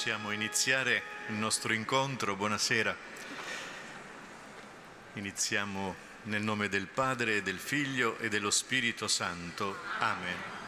Possiamo iniziare il nostro incontro. Buonasera. Iniziamo nel nome del Padre, del Figlio e dello Spirito Santo. Amen.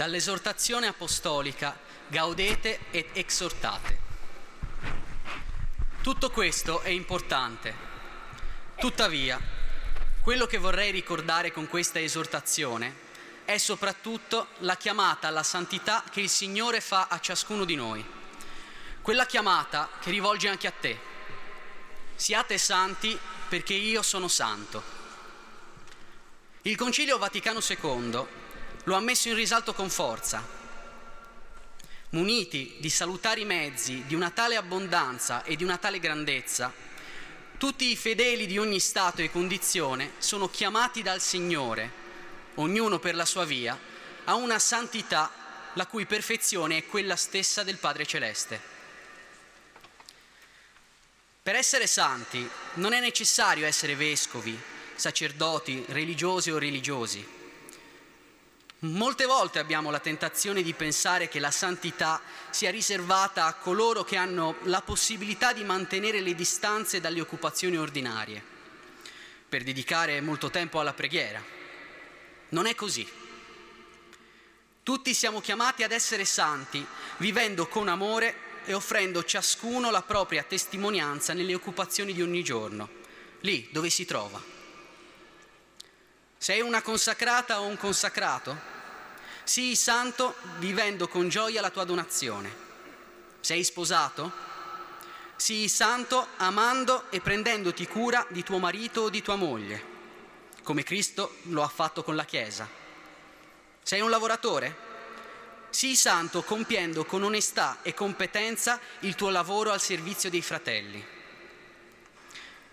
Dall'esortazione apostolica gaudete ed esortate. Tutto questo è importante. Tuttavia, quello che vorrei ricordare con questa esortazione è soprattutto la chiamata alla santità che il Signore fa a ciascuno di noi. Quella chiamata che rivolge anche a te. Siate santi perché io sono santo. Il Concilio Vaticano II lo ha messo in risalto con forza. Muniti di salutari mezzi, di una tale abbondanza e di una tale grandezza, tutti i fedeli di ogni stato e condizione sono chiamati dal Signore, ognuno per la sua via, a una santità la cui perfezione è quella stessa del Padre Celeste. Per essere santi non è necessario essere vescovi, sacerdoti, religiosi o religiosi. Molte volte abbiamo la tentazione di pensare che la santità sia riservata a coloro che hanno la possibilità di mantenere le distanze dalle occupazioni ordinarie, per dedicare molto tempo alla preghiera. Non è così. Tutti siamo chiamati ad essere santi, vivendo con amore e offrendo ciascuno la propria testimonianza nelle occupazioni di ogni giorno, lì dove si trova. Sei una consacrata o un consacrato? Sii santo vivendo con gioia la tua donazione. Sei sposato? Sii santo amando e prendendoti cura di tuo marito o di tua moglie, come Cristo lo ha fatto con la Chiesa. Sei un lavoratore? Sii santo compiendo con onestà e competenza il tuo lavoro al servizio dei fratelli.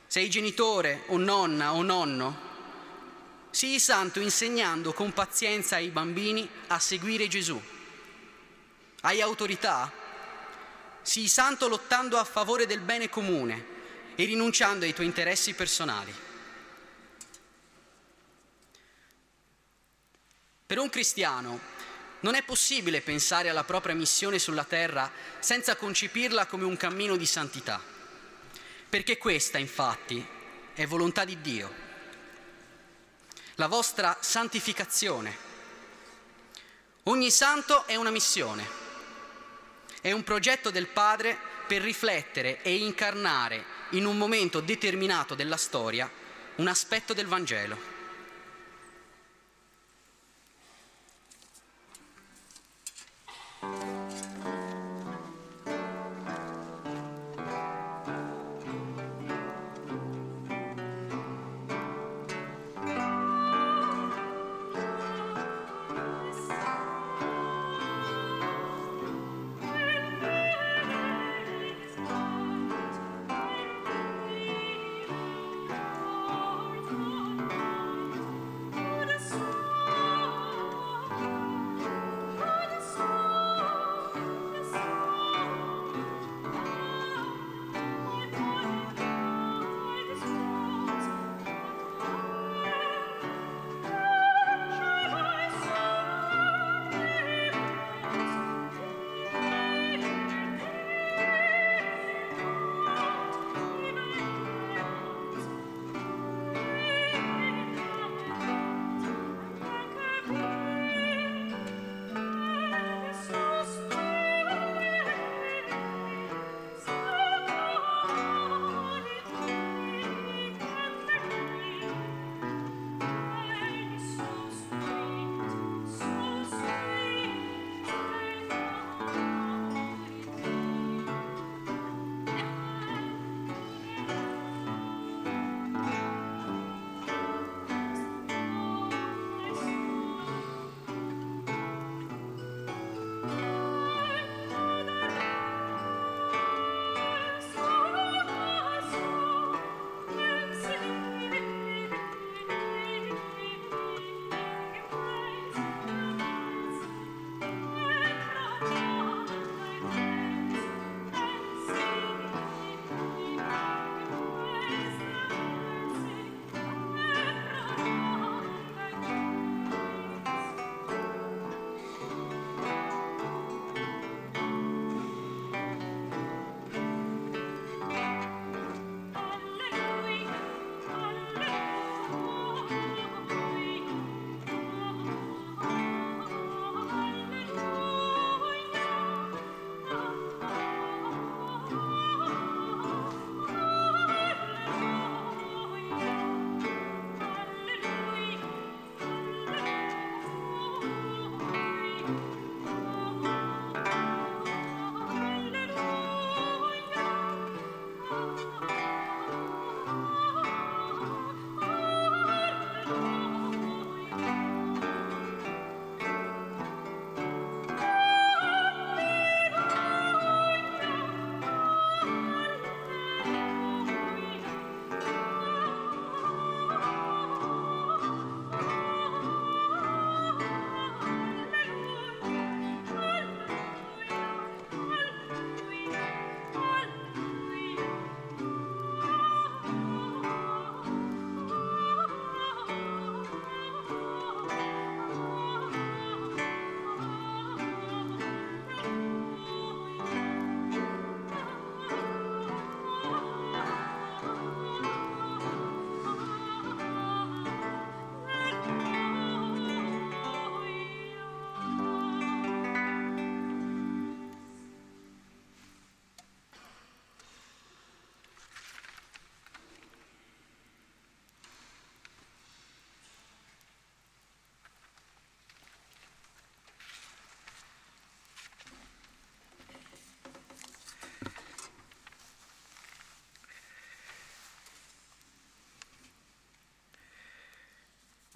Sei genitore o nonna o nonno? Sii santo insegnando con pazienza ai bambini a seguire Gesù. Hai autorità? Sii santo lottando a favore del bene comune e rinunciando ai tuoi interessi personali. Per un cristiano non è possibile pensare alla propria missione sulla terra senza concepirla come un cammino di santità, perché questa infatti è volontà di Dio la vostra santificazione. Ogni santo è una missione, è un progetto del Padre per riflettere e incarnare in un momento determinato della storia un aspetto del Vangelo.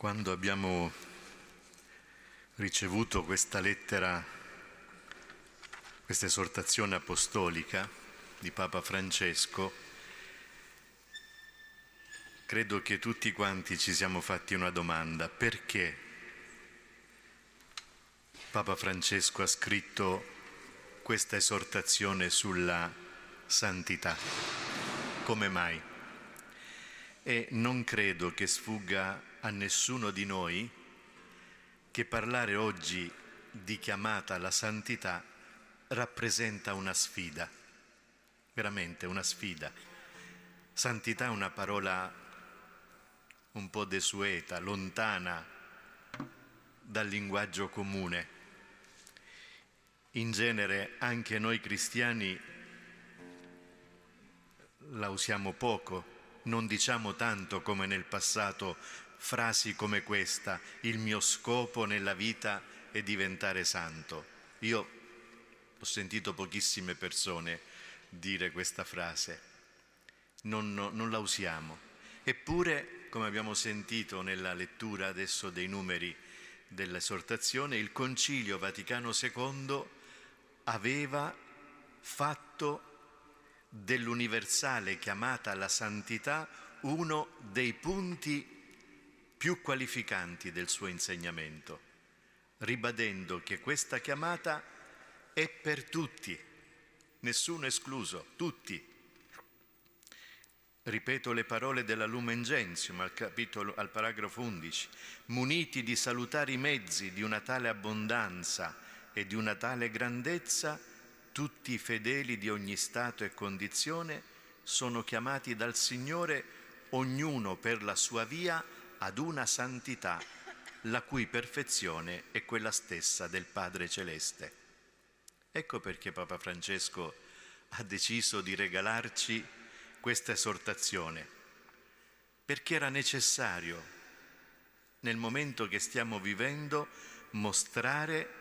Quando abbiamo ricevuto questa lettera, questa esortazione apostolica di Papa Francesco, credo che tutti quanti ci siamo fatti una domanda. Perché Papa Francesco ha scritto questa esortazione sulla santità? Come mai? E non credo che sfugga a nessuno di noi che parlare oggi di chiamata alla santità rappresenta una sfida, veramente una sfida. Santità è una parola un po' desueta, lontana dal linguaggio comune. In genere anche noi cristiani la usiamo poco, non diciamo tanto come nel passato frasi come questa, il mio scopo nella vita è diventare santo. Io ho sentito pochissime persone dire questa frase, non, non la usiamo. Eppure, come abbiamo sentito nella lettura adesso dei numeri dell'esortazione, il Concilio Vaticano II aveva fatto dell'universale chiamata alla santità uno dei punti più qualificanti del suo insegnamento, ribadendo che questa chiamata è per tutti, nessuno escluso, tutti. Ripeto le parole della Lumen Gentium al, capitolo, al paragrafo 11, muniti di salutari mezzi di una tale abbondanza e di una tale grandezza, tutti i fedeli di ogni stato e condizione sono chiamati dal Signore, ognuno per la sua via, ad una santità la cui perfezione è quella stessa del Padre Celeste. Ecco perché Papa Francesco ha deciso di regalarci questa esortazione, perché era necessario nel momento che stiamo vivendo mostrare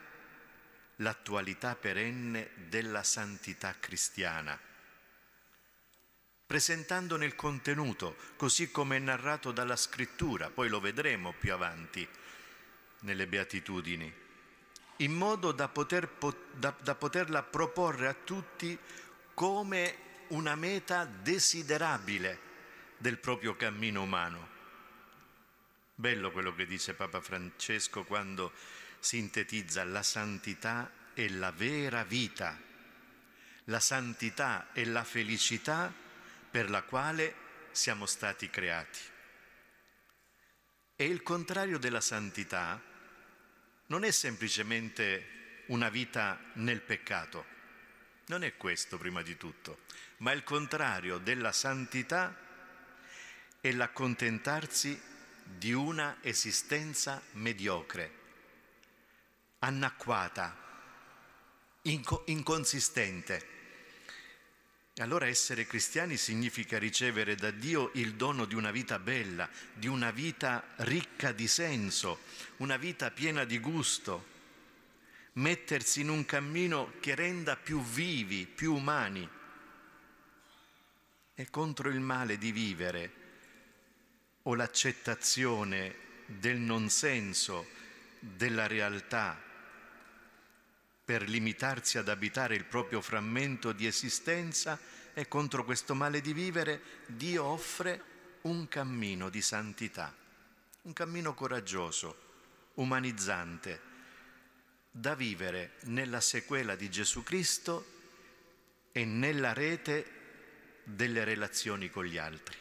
l'attualità perenne della santità cristiana presentandone il contenuto, così come è narrato dalla scrittura, poi lo vedremo più avanti nelle beatitudini, in modo da, poter, da, da poterla proporre a tutti come una meta desiderabile del proprio cammino umano. Bello quello che dice Papa Francesco quando sintetizza la santità è la vera vita, la santità è la felicità per la quale siamo stati creati. E il contrario della santità non è semplicemente una vita nel peccato, non è questo prima di tutto, ma il contrario della santità è l'accontentarsi di una esistenza mediocre, anacquata, inco- inconsistente. Allora essere cristiani significa ricevere da Dio il dono di una vita bella, di una vita ricca di senso, una vita piena di gusto, mettersi in un cammino che renda più vivi, più umani. E contro il male di vivere o l'accettazione del non senso della realtà per limitarsi ad abitare il proprio frammento di esistenza e contro questo male di vivere Dio offre un cammino di santità, un cammino coraggioso, umanizzante, da vivere nella sequela di Gesù Cristo e nella rete delle relazioni con gli altri.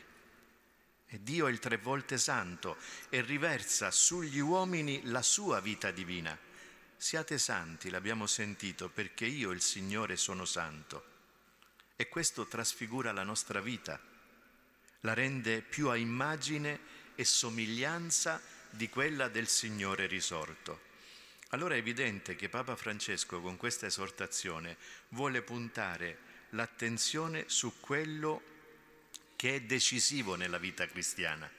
E Dio è il tre volte santo e riversa sugli uomini la sua vita divina Siate santi, l'abbiamo sentito, perché io, il Signore, sono santo. E questo trasfigura la nostra vita, la rende più a immagine e somiglianza di quella del Signore risorto. Allora è evidente che Papa Francesco con questa esortazione vuole puntare l'attenzione su quello che è decisivo nella vita cristiana.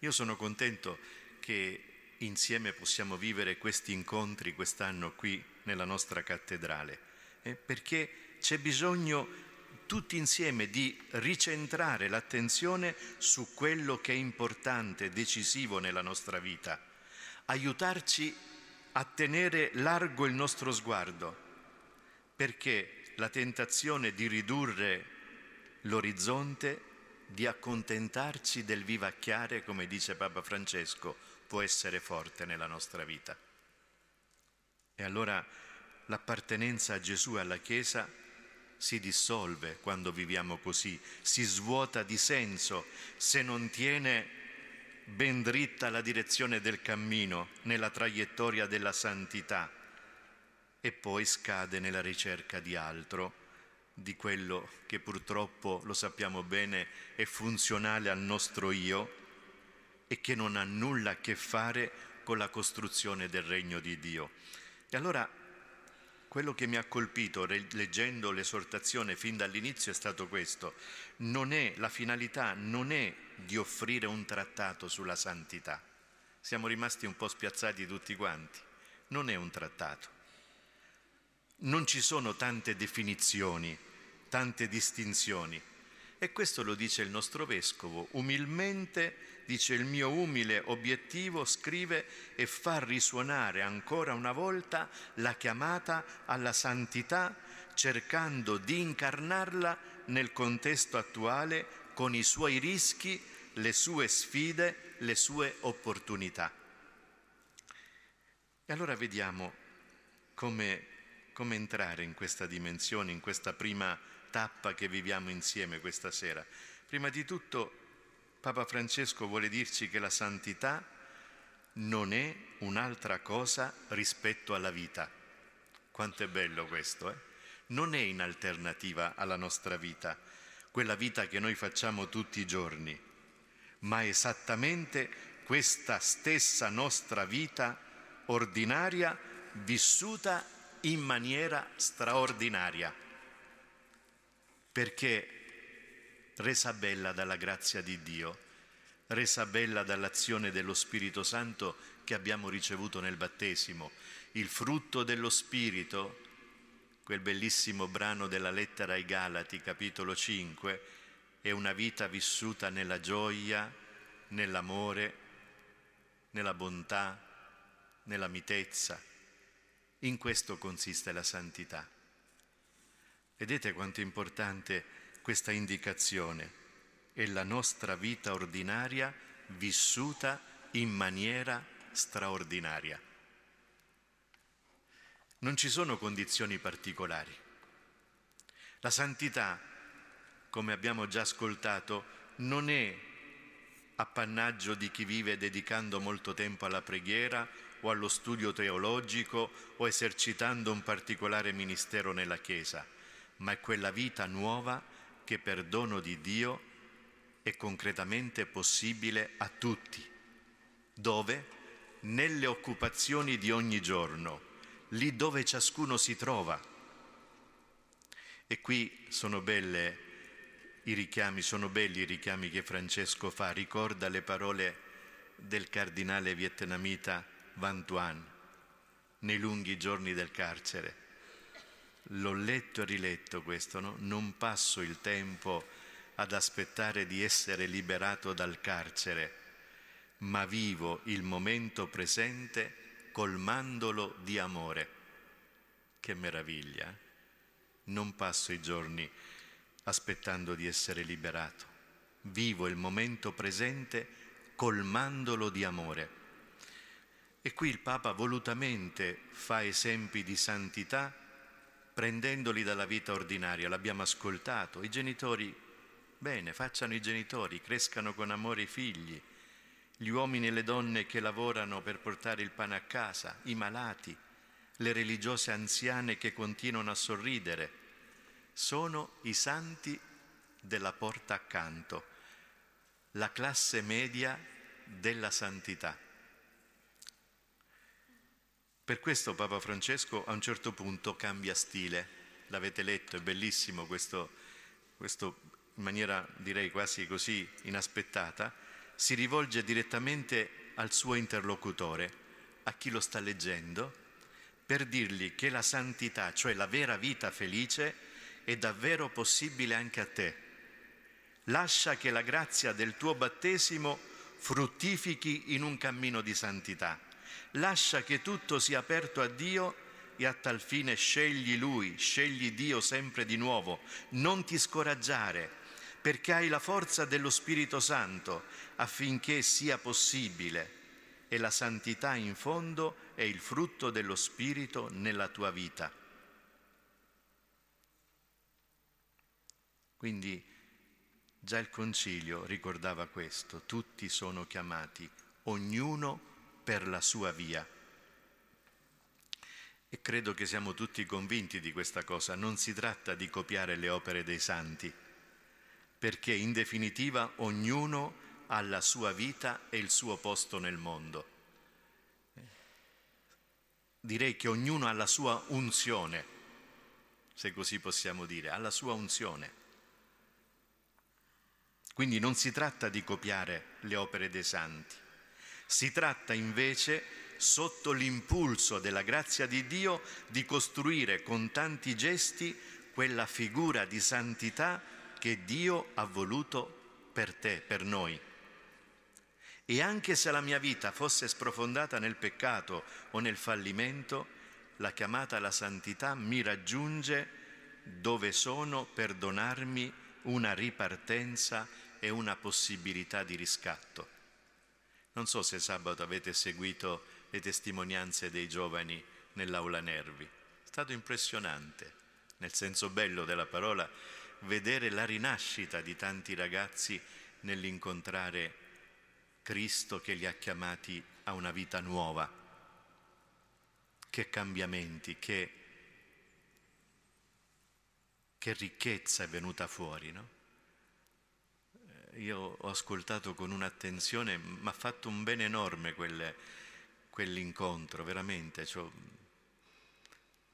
Io sono contento che insieme possiamo vivere questi incontri quest'anno qui nella nostra cattedrale, eh, perché c'è bisogno tutti insieme di ricentrare l'attenzione su quello che è importante, decisivo nella nostra vita, aiutarci a tenere largo il nostro sguardo, perché la tentazione di ridurre l'orizzonte, di accontentarci del vivacchiare, come dice Papa Francesco, può essere forte nella nostra vita. E allora l'appartenenza a Gesù e alla Chiesa si dissolve quando viviamo così, si svuota di senso se non tiene ben dritta la direzione del cammino nella traiettoria della santità e poi scade nella ricerca di altro, di quello che purtroppo, lo sappiamo bene, è funzionale al nostro io e che non ha nulla a che fare con la costruzione del regno di Dio. E allora quello che mi ha colpito leggendo l'esortazione fin dall'inizio è stato questo. Non è, la finalità non è di offrire un trattato sulla santità. Siamo rimasti un po' spiazzati tutti quanti. Non è un trattato. Non ci sono tante definizioni, tante distinzioni. E questo lo dice il nostro vescovo. Umilmente dice il mio umile obiettivo, scrive, è far risuonare ancora una volta la chiamata alla santità, cercando di incarnarla nel contesto attuale con i suoi rischi, le sue sfide, le sue opportunità. E allora vediamo come, come entrare in questa dimensione, in questa prima tappa che viviamo insieme questa sera. Prima di tutto Papa Francesco vuole dirci che la santità non è un'altra cosa rispetto alla vita. Quanto è bello questo, eh? Non è in alternativa alla nostra vita, quella vita che noi facciamo tutti i giorni, ma esattamente questa stessa nostra vita ordinaria vissuta in maniera straordinaria. Perché resa bella dalla grazia di Dio, resa bella dall'azione dello Spirito Santo che abbiamo ricevuto nel battesimo. Il frutto dello Spirito, quel bellissimo brano della lettera ai Galati, capitolo 5, è una vita vissuta nella gioia, nell'amore, nella bontà, nella mitezza. In questo consiste la santità. Vedete quanto è importante questa indicazione. È la nostra vita ordinaria vissuta in maniera straordinaria. Non ci sono condizioni particolari. La santità, come abbiamo già ascoltato, non è appannaggio di chi vive dedicando molto tempo alla preghiera o allo studio teologico o esercitando un particolare ministero nella Chiesa, ma è quella vita nuova che per dono di Dio è concretamente possibile a tutti. Dove? Nelle occupazioni di ogni giorno, lì dove ciascuno si trova. E qui sono belle i richiami, sono belli i richiami che Francesco fa, ricorda le parole del cardinale vietnamita Van Tuan nei lunghi giorni del carcere l'ho letto e riletto questo, no? non passo il tempo ad aspettare di essere liberato dal carcere, ma vivo il momento presente colmandolo di amore. Che meraviglia! Eh? Non passo i giorni aspettando di essere liberato, vivo il momento presente colmandolo di amore. E qui il Papa volutamente fa esempi di santità prendendoli dalla vita ordinaria, l'abbiamo ascoltato, i genitori, bene, facciano i genitori, crescano con amore i figli, gli uomini e le donne che lavorano per portare il pane a casa, i malati, le religiose anziane che continuano a sorridere, sono i santi della porta accanto, la classe media della santità. Per questo Papa Francesco a un certo punto cambia stile, l'avete letto, è bellissimo questo, questo in maniera direi quasi così inaspettata, si rivolge direttamente al suo interlocutore, a chi lo sta leggendo, per dirgli che la santità, cioè la vera vita felice, è davvero possibile anche a te. Lascia che la grazia del tuo battesimo fruttifichi in un cammino di santità. Lascia che tutto sia aperto a Dio e a tal fine scegli Lui, scegli Dio sempre di nuovo. Non ti scoraggiare, perché hai la forza dello Spirito Santo affinché sia possibile. E la santità in fondo è il frutto dello Spirito nella tua vita. Quindi già il Concilio ricordava questo, tutti sono chiamati, ognuno per la sua via. E credo che siamo tutti convinti di questa cosa. Non si tratta di copiare le opere dei santi, perché in definitiva ognuno ha la sua vita e il suo posto nel mondo. Direi che ognuno ha la sua unzione, se così possiamo dire, ha la sua unzione. Quindi non si tratta di copiare le opere dei santi, si tratta invece sotto l'impulso della grazia di Dio, di costruire con tanti gesti quella figura di santità che Dio ha voluto per te, per noi. E anche se la mia vita fosse sprofondata nel peccato o nel fallimento, la chiamata alla santità mi raggiunge dove sono per donarmi una ripartenza e una possibilità di riscatto. Non so se sabato avete seguito le testimonianze dei giovani nell'aula Nervi. È stato impressionante, nel senso bello della parola, vedere la rinascita di tanti ragazzi nell'incontrare Cristo che li ha chiamati a una vita nuova. Che cambiamenti, che, che ricchezza è venuta fuori, no? Io ho ascoltato con un'attenzione, mi ha fatto un bene enorme quelle, quell'incontro, veramente, ci ho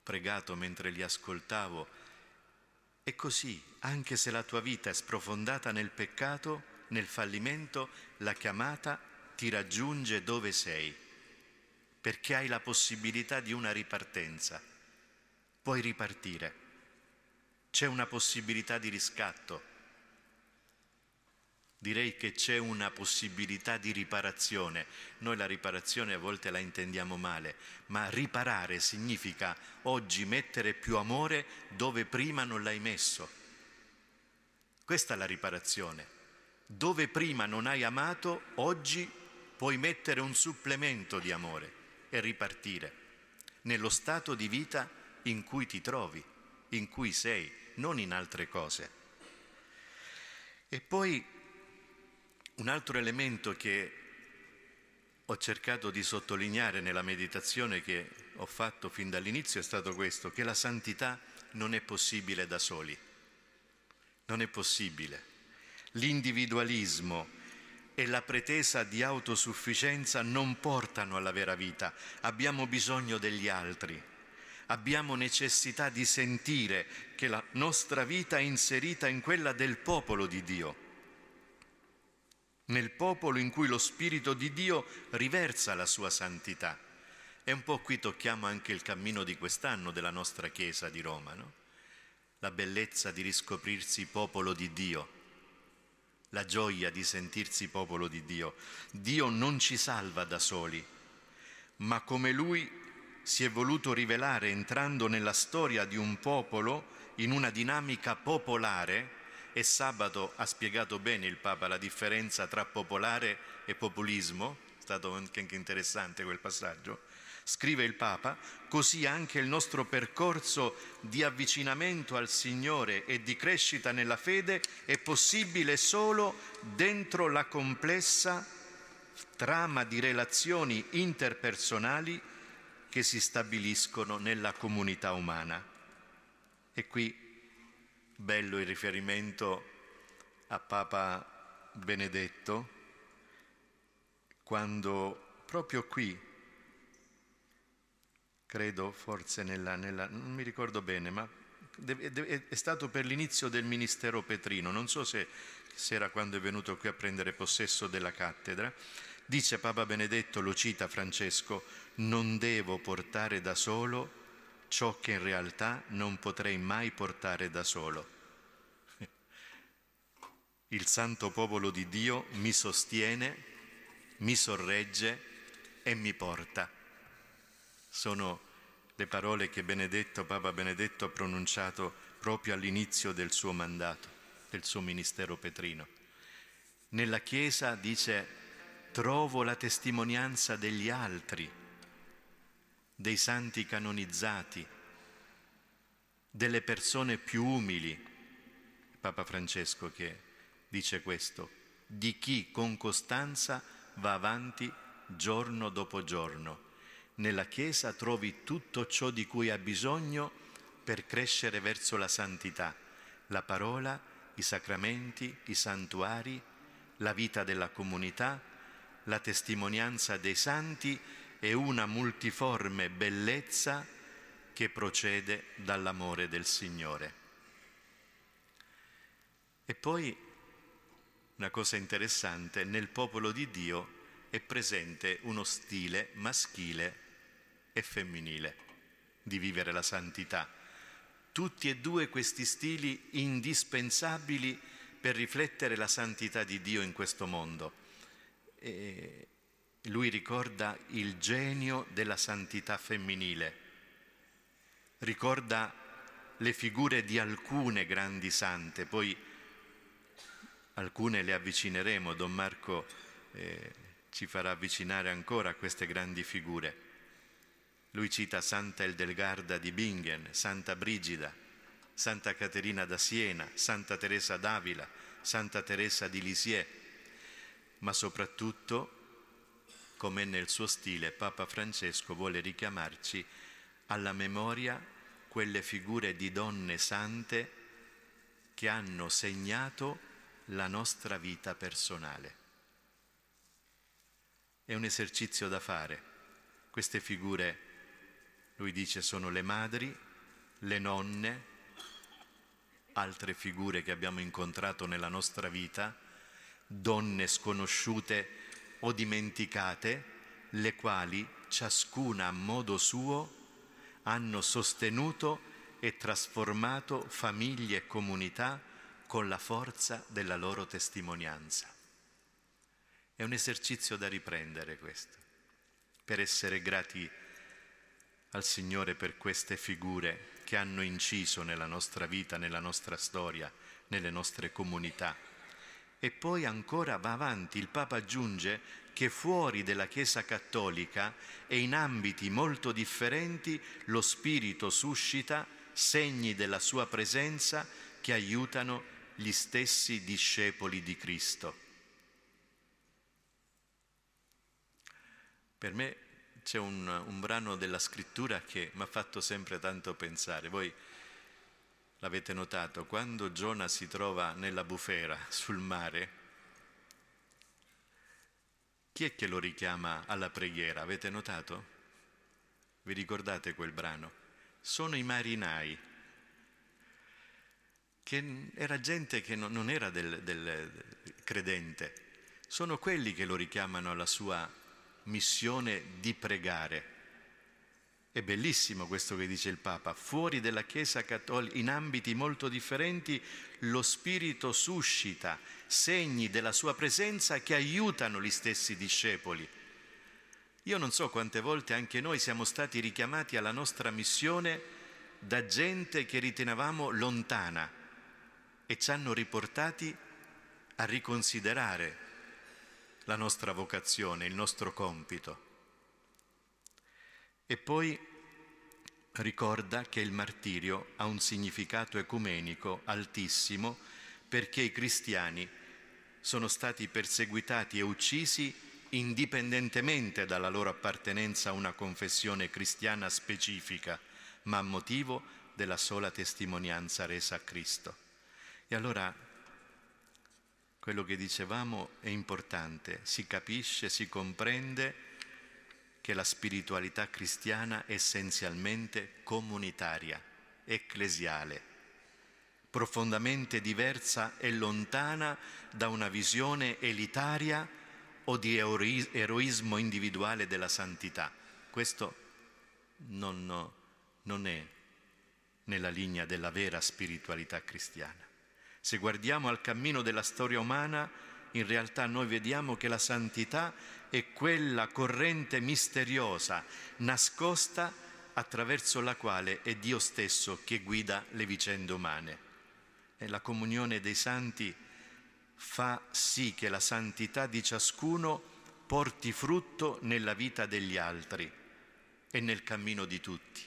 pregato mentre li ascoltavo. E così, anche se la tua vita è sprofondata nel peccato, nel fallimento, la chiamata ti raggiunge dove sei, perché hai la possibilità di una ripartenza. Puoi ripartire. C'è una possibilità di riscatto Direi che c'è una possibilità di riparazione. Noi la riparazione a volte la intendiamo male, ma riparare significa oggi mettere più amore dove prima non l'hai messo. Questa è la riparazione. Dove prima non hai amato, oggi puoi mettere un supplemento di amore e ripartire nello stato di vita in cui ti trovi, in cui sei, non in altre cose. E poi un altro elemento che ho cercato di sottolineare nella meditazione che ho fatto fin dall'inizio è stato questo, che la santità non è possibile da soli. Non è possibile. L'individualismo e la pretesa di autosufficienza non portano alla vera vita. Abbiamo bisogno degli altri. Abbiamo necessità di sentire che la nostra vita è inserita in quella del popolo di Dio nel popolo in cui lo Spirito di Dio riversa la sua santità. E un po' qui tocchiamo anche il cammino di quest'anno della nostra Chiesa di Roma, no? La bellezza di riscoprirsi popolo di Dio, la gioia di sentirsi popolo di Dio. Dio non ci salva da soli, ma come Lui si è voluto rivelare entrando nella storia di un popolo in una dinamica popolare, e sabato ha spiegato bene il Papa la differenza tra popolare e populismo, è stato anche interessante quel passaggio. Scrive il Papa, così anche il nostro percorso di avvicinamento al Signore e di crescita nella fede è possibile solo dentro la complessa trama di relazioni interpersonali che si stabiliscono nella comunità umana. E qui bello il riferimento a Papa Benedetto quando proprio qui, credo forse nella, nella non mi ricordo bene, ma è stato per l'inizio del ministero Petrino, non so se, se era quando è venuto qui a prendere possesso della cattedra, dice Papa Benedetto, lo cita Francesco, non devo portare da solo ciò che in realtà non potrei mai portare da solo. Il santo popolo di Dio mi sostiene, mi sorregge e mi porta. Sono le parole che Benedetto, Papa Benedetto ha pronunciato proprio all'inizio del suo mandato, del suo ministero petrino. Nella Chiesa dice trovo la testimonianza degli altri, dei santi canonizzati, delle persone più umili. Papa Francesco che dice questo, di chi con costanza va avanti giorno dopo giorno. Nella Chiesa trovi tutto ciò di cui ha bisogno per crescere verso la santità, la parola, i sacramenti, i santuari, la vita della comunità, la testimonianza dei santi e una multiforme bellezza che procede dall'amore del Signore. E poi una cosa interessante, nel popolo di Dio è presente uno stile maschile e femminile di vivere la santità. Tutti e due questi stili indispensabili per riflettere la santità di Dio in questo mondo eh, lui ricorda il genio della santità femminile, ricorda le figure di alcune grandi sante, poi alcune le avvicineremo, Don Marco eh, ci farà avvicinare ancora a queste grandi figure. Lui cita Santa Eldelgarda di Bingen, Santa Brigida, Santa Caterina da Siena, Santa Teresa d'Avila, Santa Teresa di Lisieux, ma soprattutto, come nel suo stile, Papa Francesco vuole richiamarci alla memoria quelle figure di donne sante che hanno segnato la nostra vita personale. È un esercizio da fare. Queste figure, lui dice, sono le madri, le nonne, altre figure che abbiamo incontrato nella nostra vita, donne sconosciute o dimenticate, le quali, ciascuna a modo suo, hanno sostenuto e trasformato famiglie e comunità con la forza della loro testimonianza. È un esercizio da riprendere questo, per essere grati al Signore per queste figure che hanno inciso nella nostra vita, nella nostra storia, nelle nostre comunità. E poi ancora va avanti, il Papa aggiunge che fuori della Chiesa cattolica e in ambiti molto differenti lo Spirito suscita segni della sua presenza che aiutano gli stessi discepoli di Cristo. Per me c'è un, un brano della scrittura che mi ha fatto sempre tanto pensare. Voi L'avete notato, quando Giona si trova nella bufera sul mare, chi è che lo richiama alla preghiera? Avete notato? Vi ricordate quel brano? Sono i marinai, che era gente che non era del, del credente, sono quelli che lo richiamano alla sua missione di pregare. È bellissimo questo che dice il Papa, fuori dalla Chiesa cattolica, in ambiti molto differenti, lo Spirito suscita segni della sua presenza che aiutano gli stessi discepoli. Io non so quante volte anche noi siamo stati richiamati alla nostra missione da gente che ritenevamo lontana e ci hanno riportati a riconsiderare la nostra vocazione, il nostro compito. E poi ricorda che il martirio ha un significato ecumenico altissimo perché i cristiani sono stati perseguitati e uccisi indipendentemente dalla loro appartenenza a una confessione cristiana specifica, ma a motivo della sola testimonianza resa a Cristo. E allora quello che dicevamo è importante, si capisce, si comprende che la spiritualità cristiana è essenzialmente comunitaria, ecclesiale, profondamente diversa e lontana da una visione elitaria o di eroismo individuale della santità. Questo non, non è nella linea della vera spiritualità cristiana. Se guardiamo al cammino della storia umana, in realtà noi vediamo che la santità è quella corrente misteriosa, nascosta, attraverso la quale è Dio stesso che guida le vicende umane. E la comunione dei santi fa sì che la santità di ciascuno porti frutto nella vita degli altri e nel cammino di tutti.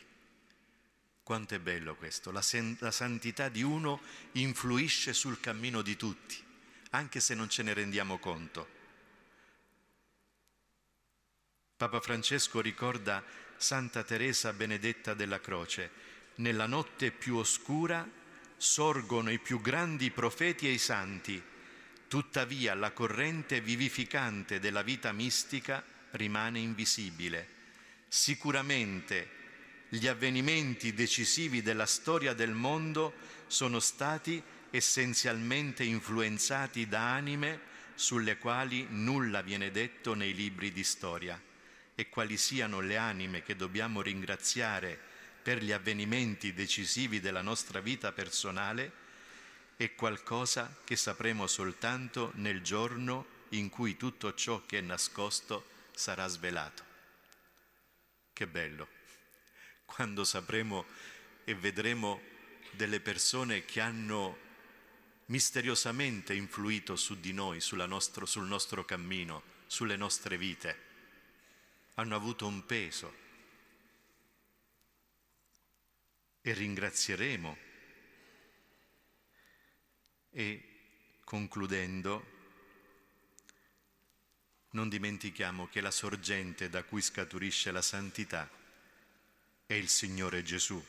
Quanto è bello questo, la, sen- la santità di uno influisce sul cammino di tutti, anche se non ce ne rendiamo conto. Papa Francesco ricorda Santa Teresa Benedetta della Croce, nella notte più oscura sorgono i più grandi profeti e i santi, tuttavia la corrente vivificante della vita mistica rimane invisibile. Sicuramente gli avvenimenti decisivi della storia del mondo sono stati essenzialmente influenzati da anime sulle quali nulla viene detto nei libri di storia e quali siano le anime che dobbiamo ringraziare per gli avvenimenti decisivi della nostra vita personale è qualcosa che sapremo soltanto nel giorno in cui tutto ciò che è nascosto sarà svelato. Che bello! quando sapremo e vedremo delle persone che hanno misteriosamente influito su di noi, nostro, sul nostro cammino, sulle nostre vite, hanno avuto un peso e ringrazieremo. E concludendo, non dimentichiamo che la sorgente da cui scaturisce la santità è il Signore Gesù.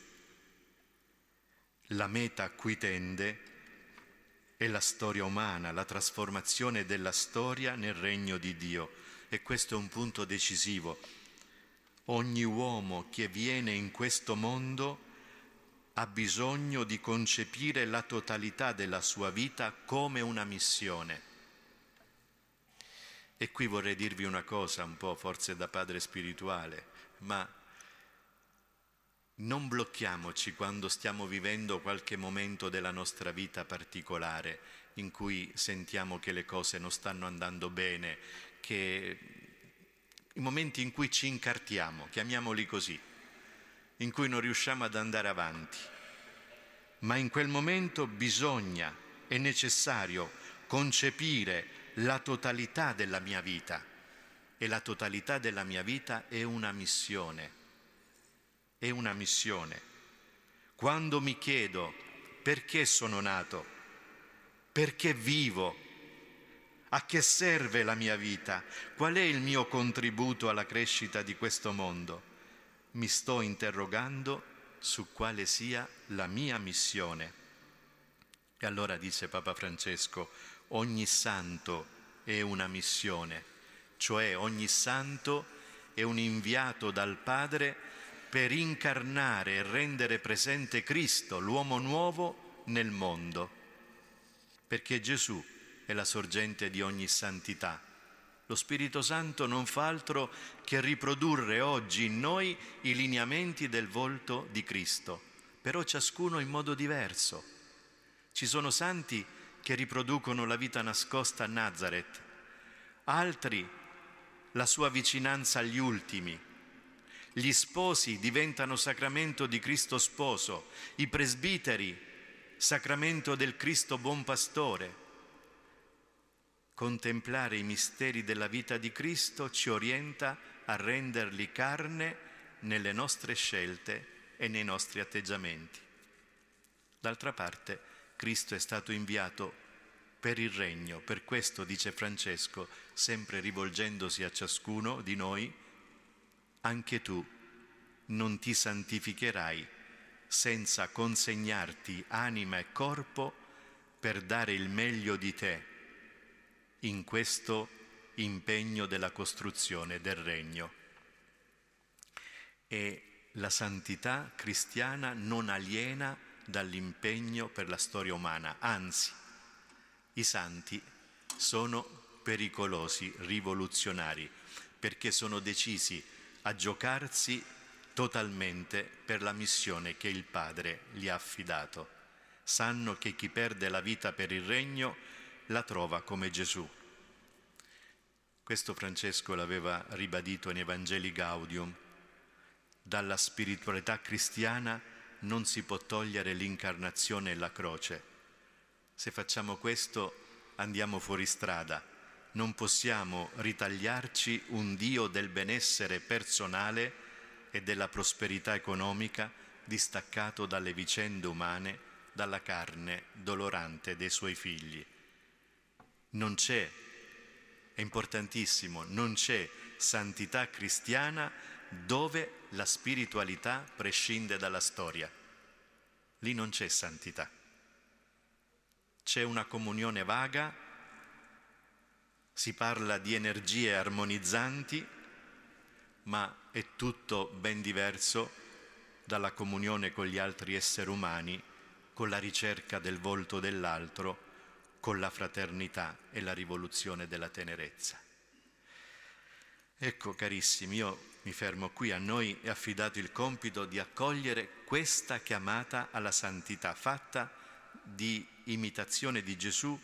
La meta a cui tende è la storia umana, la trasformazione della storia nel regno di Dio. E questo è un punto decisivo. Ogni uomo che viene in questo mondo ha bisogno di concepire la totalità della sua vita come una missione. E qui vorrei dirvi una cosa, un po' forse da padre spirituale, ma non blocchiamoci quando stiamo vivendo qualche momento della nostra vita particolare in cui sentiamo che le cose non stanno andando bene, che i momenti in cui ci incartiamo, chiamiamoli così, in cui non riusciamo ad andare avanti. Ma in quel momento bisogna, è necessario concepire la totalità della mia vita e la totalità della mia vita è una missione è una missione. Quando mi chiedo perché sono nato, perché vivo, a che serve la mia vita, qual è il mio contributo alla crescita di questo mondo, mi sto interrogando su quale sia la mia missione. E allora dice Papa Francesco, ogni santo è una missione, cioè ogni santo è un inviato dal Padre per incarnare e rendere presente Cristo, l'uomo nuovo, nel mondo, perché Gesù è la sorgente di ogni santità. Lo Spirito Santo non fa altro che riprodurre oggi in noi i lineamenti del volto di Cristo, però ciascuno in modo diverso. Ci sono santi che riproducono la vita nascosta a Nazareth, altri la sua vicinanza agli ultimi, gli sposi diventano sacramento di Cristo sposo, i presbiteri sacramento del Cristo buon pastore. Contemplare i misteri della vita di Cristo ci orienta a renderli carne nelle nostre scelte e nei nostri atteggiamenti. D'altra parte, Cristo è stato inviato per il regno, per questo dice Francesco, sempre rivolgendosi a ciascuno di noi, anche tu non ti santificherai senza consegnarti anima e corpo per dare il meglio di te in questo impegno della costruzione del regno. E la santità cristiana non aliena dall'impegno per la storia umana, anzi, i santi sono pericolosi, rivoluzionari, perché sono decisi a giocarsi totalmente per la missione che il Padre gli ha affidato. Sanno che chi perde la vita per il regno la trova come Gesù. Questo Francesco l'aveva ribadito in Evangeli Gaudium. Dalla spiritualità cristiana non si può togliere l'incarnazione e la croce. Se facciamo questo andiamo fuori strada. Non possiamo ritagliarci un Dio del benessere personale e della prosperità economica distaccato dalle vicende umane, dalla carne dolorante dei suoi figli. Non c'è, è importantissimo, non c'è santità cristiana dove la spiritualità prescinde dalla storia. Lì non c'è santità. C'è una comunione vaga, si parla di energie armonizzanti, ma è tutto ben diverso dalla comunione con gli altri esseri umani, con la ricerca del volto dell'altro, con la fraternità e la rivoluzione della tenerezza. Ecco carissimi, io mi fermo qui, a noi è affidato il compito di accogliere questa chiamata alla santità, fatta di imitazione di Gesù,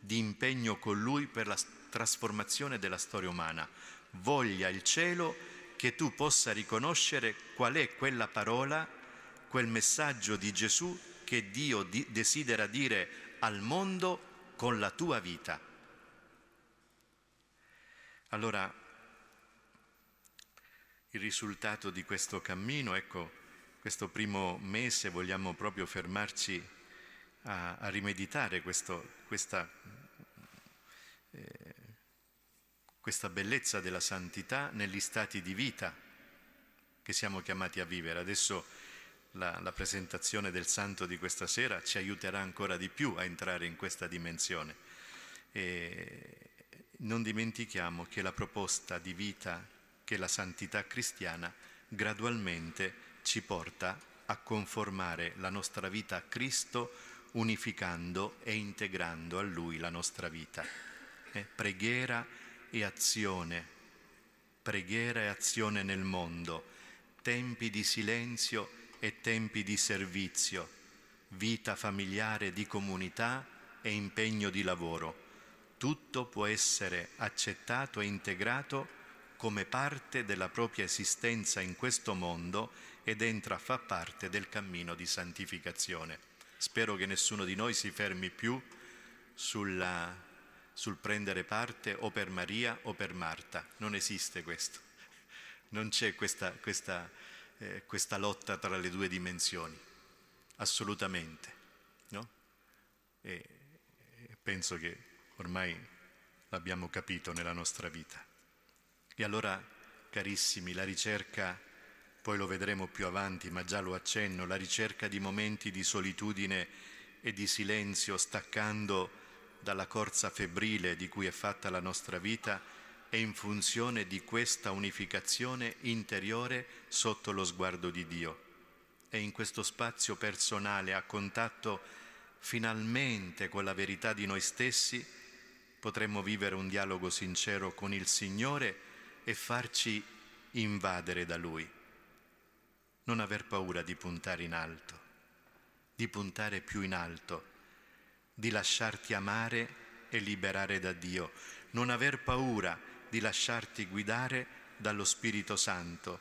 di impegno con Lui per la trasformazione della storia umana. Voglia il cielo che tu possa riconoscere qual è quella parola, quel messaggio di Gesù che Dio di- desidera dire al mondo con la tua vita. Allora, il risultato di questo cammino, ecco, questo primo mese vogliamo proprio fermarci a, a rimeditare questo, questa eh, questa bellezza della santità negli stati di vita che siamo chiamati a vivere. Adesso la, la, presentazione del santo di questa sera ci aiuterà ancora di più a entrare in questa dimensione. E non dimentichiamo che la proposta di vita che la santità cristiana gradualmente ci porta a conformare la nostra vita a Cristo unificando e integrando a Lui la nostra vita. Eh, preghiera e azione, preghiera e azione nel mondo, tempi di silenzio e tempi di servizio, vita familiare di comunità e impegno di lavoro. Tutto può essere accettato e integrato come parte della propria esistenza in questo mondo ed entra a far parte del cammino di santificazione. Spero che nessuno di noi si fermi più sulla sul prendere parte o per Maria o per Marta. Non esiste questo. Non c'è questa, questa, eh, questa lotta tra le due dimensioni, assolutamente. No? E, e penso che ormai l'abbiamo capito nella nostra vita. E allora, carissimi, la ricerca, poi lo vedremo più avanti, ma già lo accenno, la ricerca di momenti di solitudine e di silenzio, staccando dalla corsa febbrile di cui è fatta la nostra vita è in funzione di questa unificazione interiore sotto lo sguardo di Dio. E in questo spazio personale a contatto finalmente con la verità di noi stessi potremmo vivere un dialogo sincero con il Signore e farci invadere da Lui. Non aver paura di puntare in alto, di puntare più in alto di lasciarti amare e liberare da Dio, non aver paura di lasciarti guidare dallo Spirito Santo.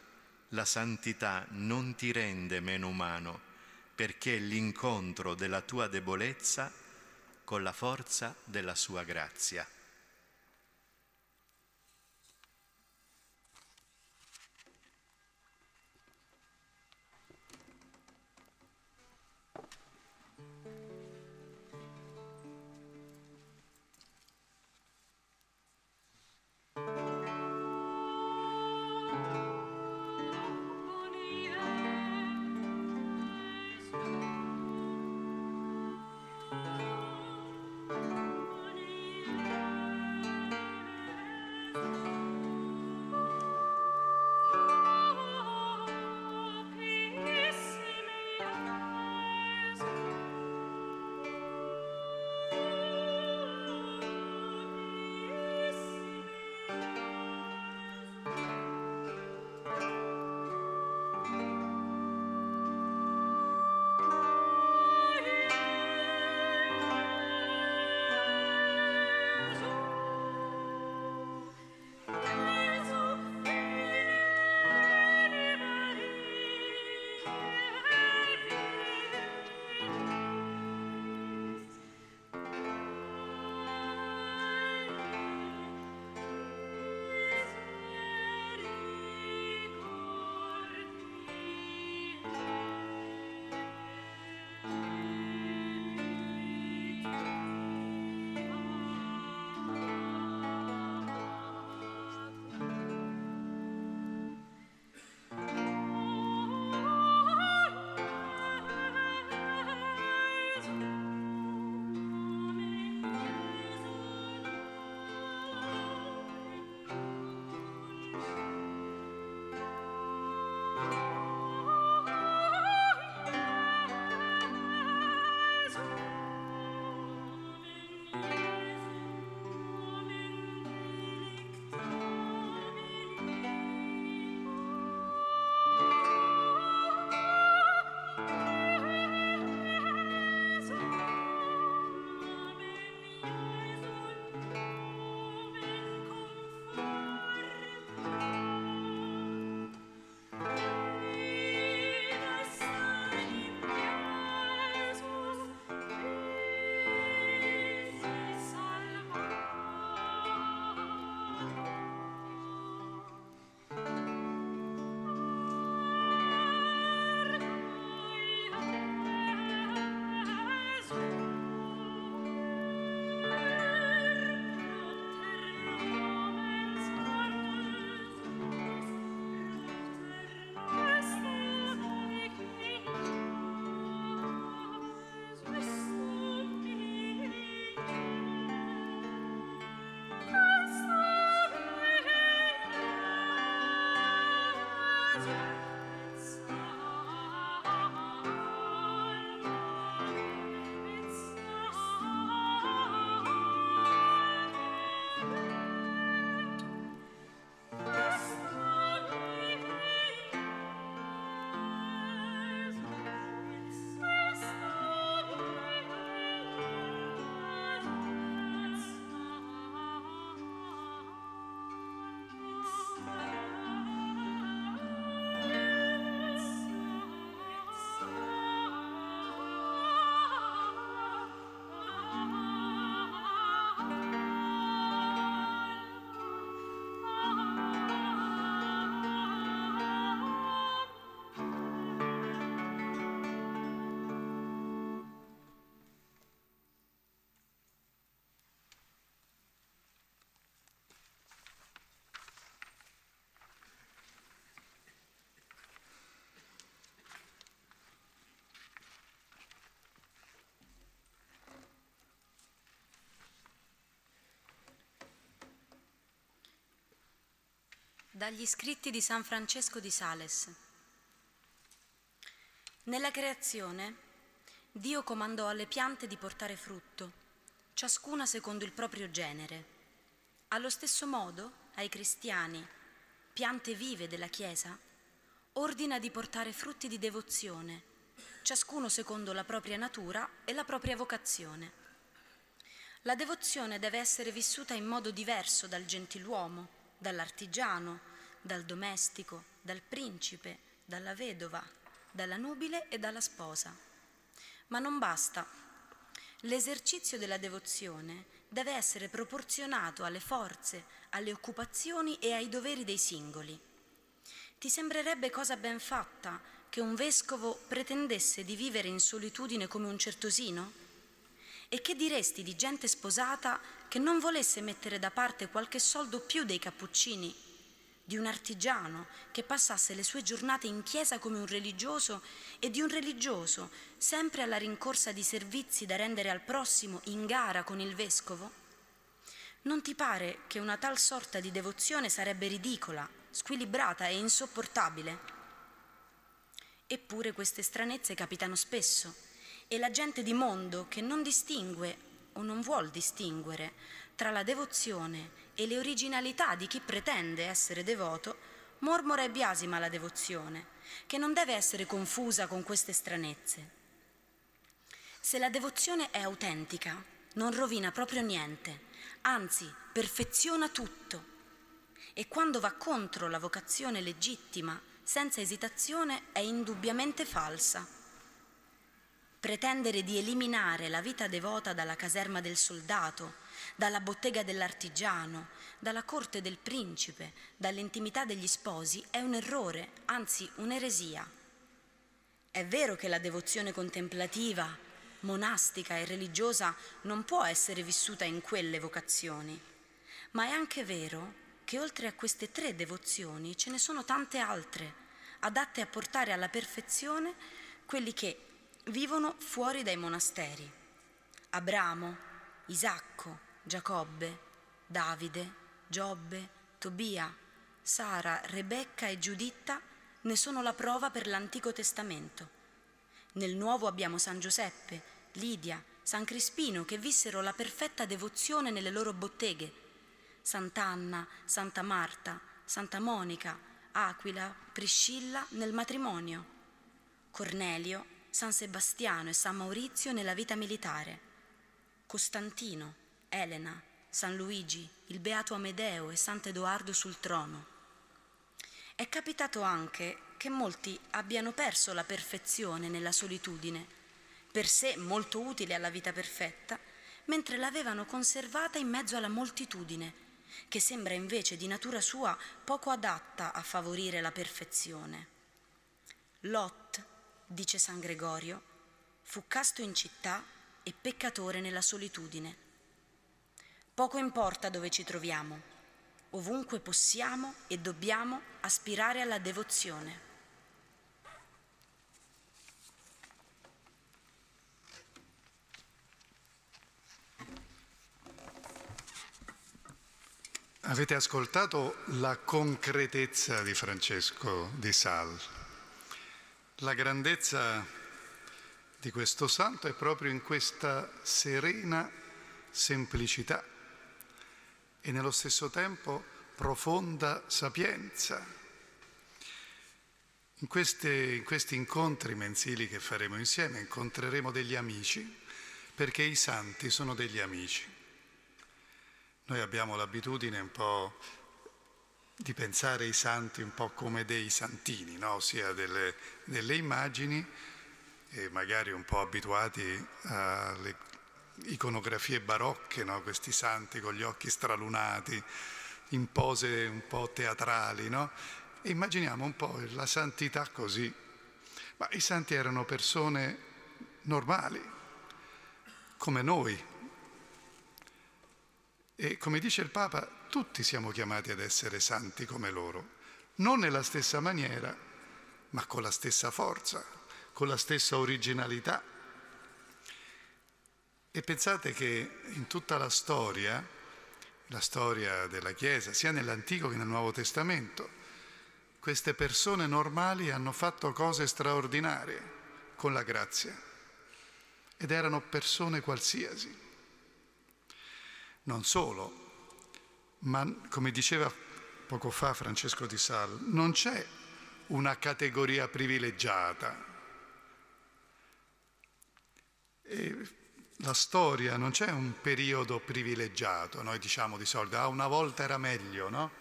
La santità non ti rende meno umano, perché è l'incontro della tua debolezza con la forza della sua grazia. Dagli scritti di San Francesco di Sales. Nella creazione Dio comandò alle piante di portare frutto, ciascuna secondo il proprio genere. Allo stesso modo, ai cristiani, piante vive della Chiesa, ordina di portare frutti di devozione, ciascuno secondo la propria natura e la propria vocazione. La devozione deve essere vissuta in modo diverso dal gentiluomo, dall'artigiano, dal domestico, dal principe, dalla vedova, dalla nubile e dalla sposa. Ma non basta. L'esercizio della devozione deve essere proporzionato alle forze, alle occupazioni e ai doveri dei singoli. Ti sembrerebbe cosa ben fatta che un vescovo pretendesse di vivere in solitudine come un certosino? E che diresti di gente sposata che non volesse mettere da parte qualche soldo più dei cappuccini? Di un artigiano che passasse le sue giornate in chiesa come un religioso e di un religioso sempre alla rincorsa di servizi da rendere al prossimo in gara con il vescovo? Non ti pare che una tal sorta di devozione sarebbe ridicola, squilibrata e insopportabile? Eppure queste stranezze capitano spesso e la gente di mondo che non distingue o non vuol distinguere tra la devozione e le originalità di chi pretende essere devoto, mormora e biasima la devozione, che non deve essere confusa con queste stranezze. Se la devozione è autentica, non rovina proprio niente, anzi perfeziona tutto. E quando va contro la vocazione legittima, senza esitazione, è indubbiamente falsa. Pretendere di eliminare la vita devota dalla caserma del soldato, dalla bottega dell'artigiano, dalla corte del principe, dall'intimità degli sposi è un errore, anzi un'eresia. È vero che la devozione contemplativa, monastica e religiosa non può essere vissuta in quelle vocazioni, ma è anche vero che oltre a queste tre devozioni ce ne sono tante altre, adatte a portare alla perfezione quelli che vivono fuori dai monasteri. Abramo, Isacco, Giacobbe, Davide, Giobbe, Tobia, Sara, Rebecca e Giuditta ne sono la prova per l'Antico Testamento. Nel Nuovo abbiamo San Giuseppe, Lidia, San Crispino che vissero la perfetta devozione nelle loro botteghe, Sant'Anna, Santa Marta, Santa Monica, Aquila, Priscilla nel matrimonio, Cornelio, San Sebastiano e San Maurizio nella vita militare, Costantino, Elena, San Luigi, il Beato Amedeo e Sant'Edoardo sul trono. È capitato anche che molti abbiano perso la perfezione nella solitudine, per sé molto utile alla vita perfetta, mentre l'avevano conservata in mezzo alla moltitudine, che sembra invece di natura sua poco adatta a favorire la perfezione. Lot dice San Gregorio, fu casto in città e peccatore nella solitudine. Poco importa dove ci troviamo, ovunque possiamo e dobbiamo aspirare alla devozione. Avete ascoltato la concretezza di Francesco di Sal. La grandezza di questo santo è proprio in questa serena semplicità e nello stesso tempo profonda sapienza. In, queste, in questi incontri mensili che faremo insieme incontreremo degli amici, perché i santi sono degli amici. Noi abbiamo l'abitudine un po' di pensare ai santi un po' come dei santini, no? ossia delle, delle immagini, e magari un po' abituati alle iconografie barocche, no? questi santi con gli occhi stralunati, in pose un po' teatrali, no? e immaginiamo un po' la santità così. Ma i santi erano persone normali, come noi. E come dice il Papa, tutti siamo chiamati ad essere santi come loro, non nella stessa maniera, ma con la stessa forza, con la stessa originalità. E pensate che in tutta la storia la storia della Chiesa, sia nell'Antico che nel Nuovo Testamento. Queste persone normali hanno fatto cose straordinarie con la grazia ed erano persone qualsiasi. Non solo, ma come diceva poco fa Francesco Di Sal, non c'è una categoria privilegiata. E la storia non c'è un periodo privilegiato, noi diciamo di solito, ah una volta era meglio, no?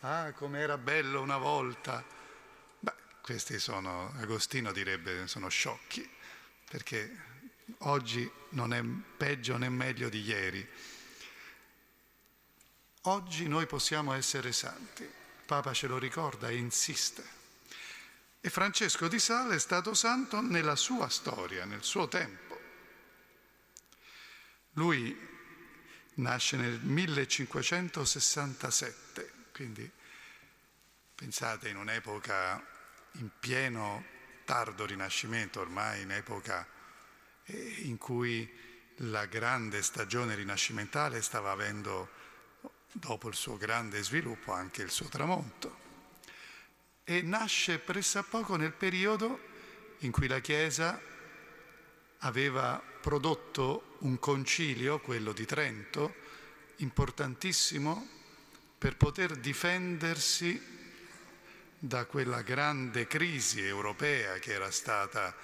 Ah come era bello una volta. Beh, questi sono, Agostino direbbe, sono sciocchi, perché oggi non è peggio né meglio di ieri. Oggi noi possiamo essere santi, Papa ce lo ricorda e insiste. E Francesco di Sale è stato santo nella sua storia, nel suo tempo. Lui nasce nel 1567, quindi pensate in un'epoca in pieno tardo rinascimento, ormai in epoca eh, in cui la grande stagione rinascimentale stava avendo, dopo il suo grande sviluppo, anche il suo tramonto. E nasce pressappoco nel periodo in cui la Chiesa aveva prodotto un concilio, quello di Trento, importantissimo per poter difendersi da quella grande crisi europea che era stata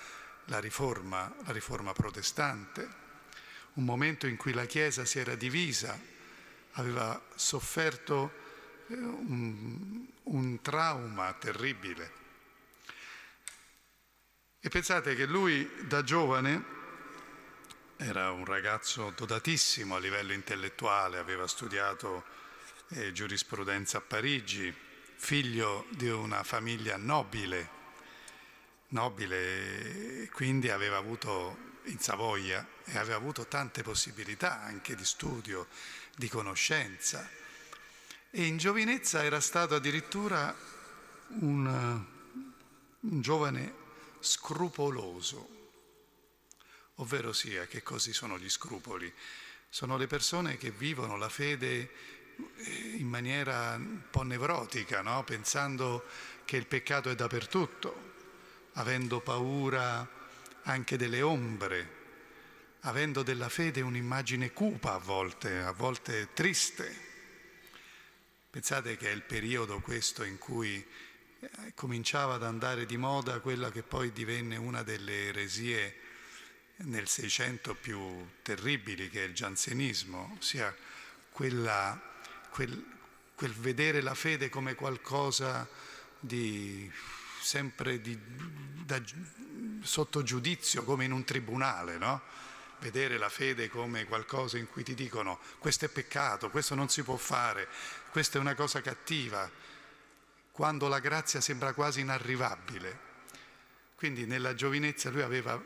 la riforma, la riforma protestante, un momento in cui la Chiesa si era divisa, aveva sofferto eh, un, un trauma terribile. E pensate che lui da giovane era un ragazzo dotatissimo a livello intellettuale, aveva studiato eh, giurisprudenza a Parigi, figlio di una famiglia nobile, nobile, quindi aveva avuto in Savoia e aveva avuto tante possibilità anche di studio, di conoscenza. E in giovinezza era stato addirittura un, un giovane scrupoloso, ovvero sia che così sono gli scrupoli. Sono le persone che vivono la fede eh, in maniera un po' nevrotica, no? pensando che il peccato è dappertutto, avendo paura anche delle ombre, avendo della fede un'immagine cupa a volte, a volte triste. Pensate che è il periodo questo in cui eh, cominciava ad andare di moda quella che poi divenne una delle eresie nel Seicento più terribili, che è il giansenismo, ossia quella, quel, quel vedere la fede come qualcosa di sempre di, da, sotto giudizio, come in un tribunale, no? Vedere la fede come qualcosa in cui ti dicono questo è peccato, questo non si può fare, questa è una cosa cattiva quando la grazia sembra quasi inarrivabile. Quindi nella giovinezza lui aveva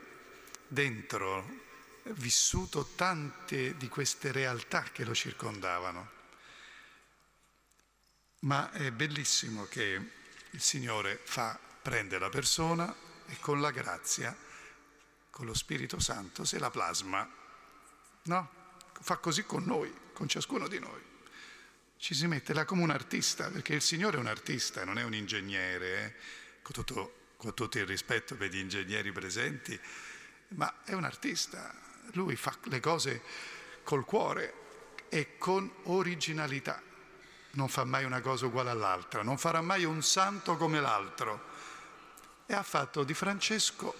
dentro vissuto tante di queste realtà che lo circondavano. Ma è bellissimo che il Signore fa, prende la persona e con la grazia, con lo Spirito Santo, se la plasma. No? Fa così con noi, con ciascuno di noi ci si mette là come un artista, perché il Signore è un artista, non è un ingegnere, eh? con, tutto, con tutto il rispetto per gli ingegneri presenti, ma è un artista, lui fa le cose col cuore e con originalità, non fa mai una cosa uguale all'altra, non farà mai un santo come l'altro e ha fatto di Francesco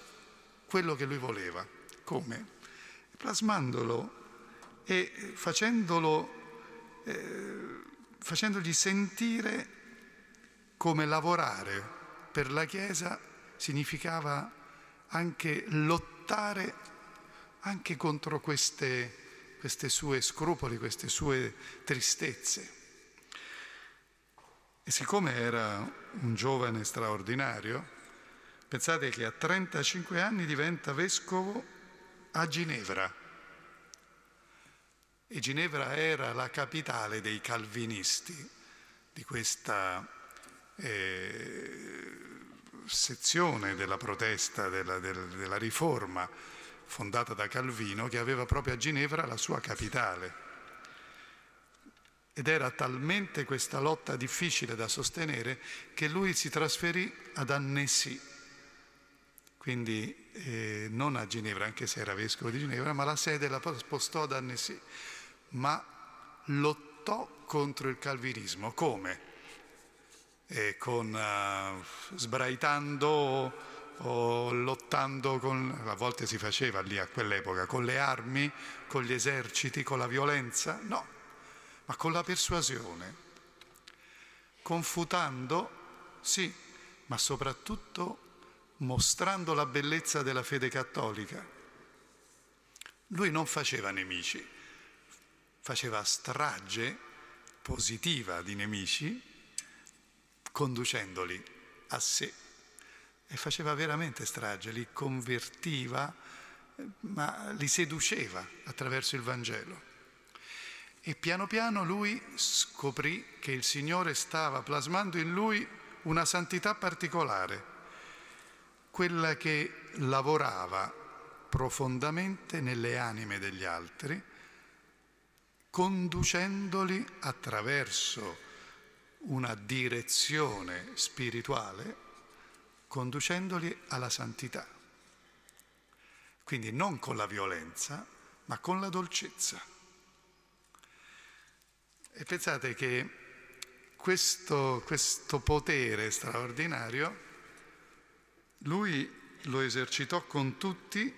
quello che lui voleva. Come? Plasmandolo e facendolo eh, facendogli sentire come lavorare per la Chiesa significava anche lottare anche contro queste, queste sue scrupoli, queste sue tristezze. E siccome era un giovane straordinario, pensate che a 35 anni diventa vescovo a Ginevra e Ginevra era la capitale dei calvinisti di questa eh, sezione della protesta, della, della riforma fondata da Calvino, che aveva proprio a Ginevra la sua capitale. ed era talmente questa lotta difficile da sostenere che lui si trasferì ad Annecy, quindi eh, non a Ginevra, anche se era vescovo di Ginevra, ma la sede la spostò ad Annecy, ma lottò contro il calvinismo. Come? Eh, con, uh, sbraitando o lottando con, a volte si faceva lì a quell'epoca, con le armi, con gli eserciti, con la violenza? No, ma con la persuasione, confutando, sì, ma soprattutto mostrando la bellezza della fede cattolica. Lui non faceva nemici, faceva strage positiva di nemici, conducendoli a sé. E faceva veramente strage, li convertiva, ma li seduceva attraverso il Vangelo. E piano piano lui scoprì che il Signore stava plasmando in lui una santità particolare, quella che lavorava profondamente nelle anime degli altri, conducendoli attraverso una direzione spirituale, conducendoli alla santità. Quindi non con la violenza, ma con la dolcezza. E pensate che questo, questo potere straordinario lui lo esercitò con tutti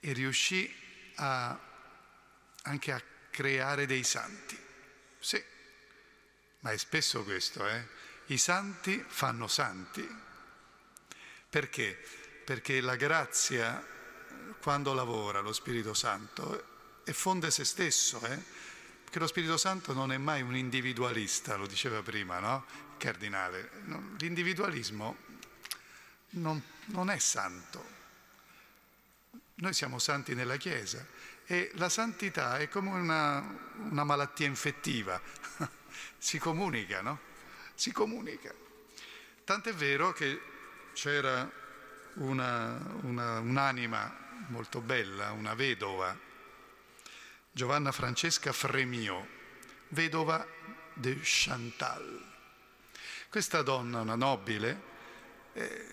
e riuscì a, anche a creare dei santi. Sì, ma è spesso questo, eh? I santi fanno santi. Perché? Perché la grazia, quando lavora lo Spirito Santo, effonde se stesso, eh? che lo Spirito Santo non è mai un individualista, lo diceva prima, no? Il cardinale. L'individualismo non, non è santo. Noi siamo santi nella Chiesa e la santità è come una, una malattia infettiva, si comunica, no? Si comunica. Tant'è vero che c'era una, una, un'anima molto bella, una vedova, Giovanna Francesca Fremio, vedova de Chantal. Questa donna, una nobile, eh,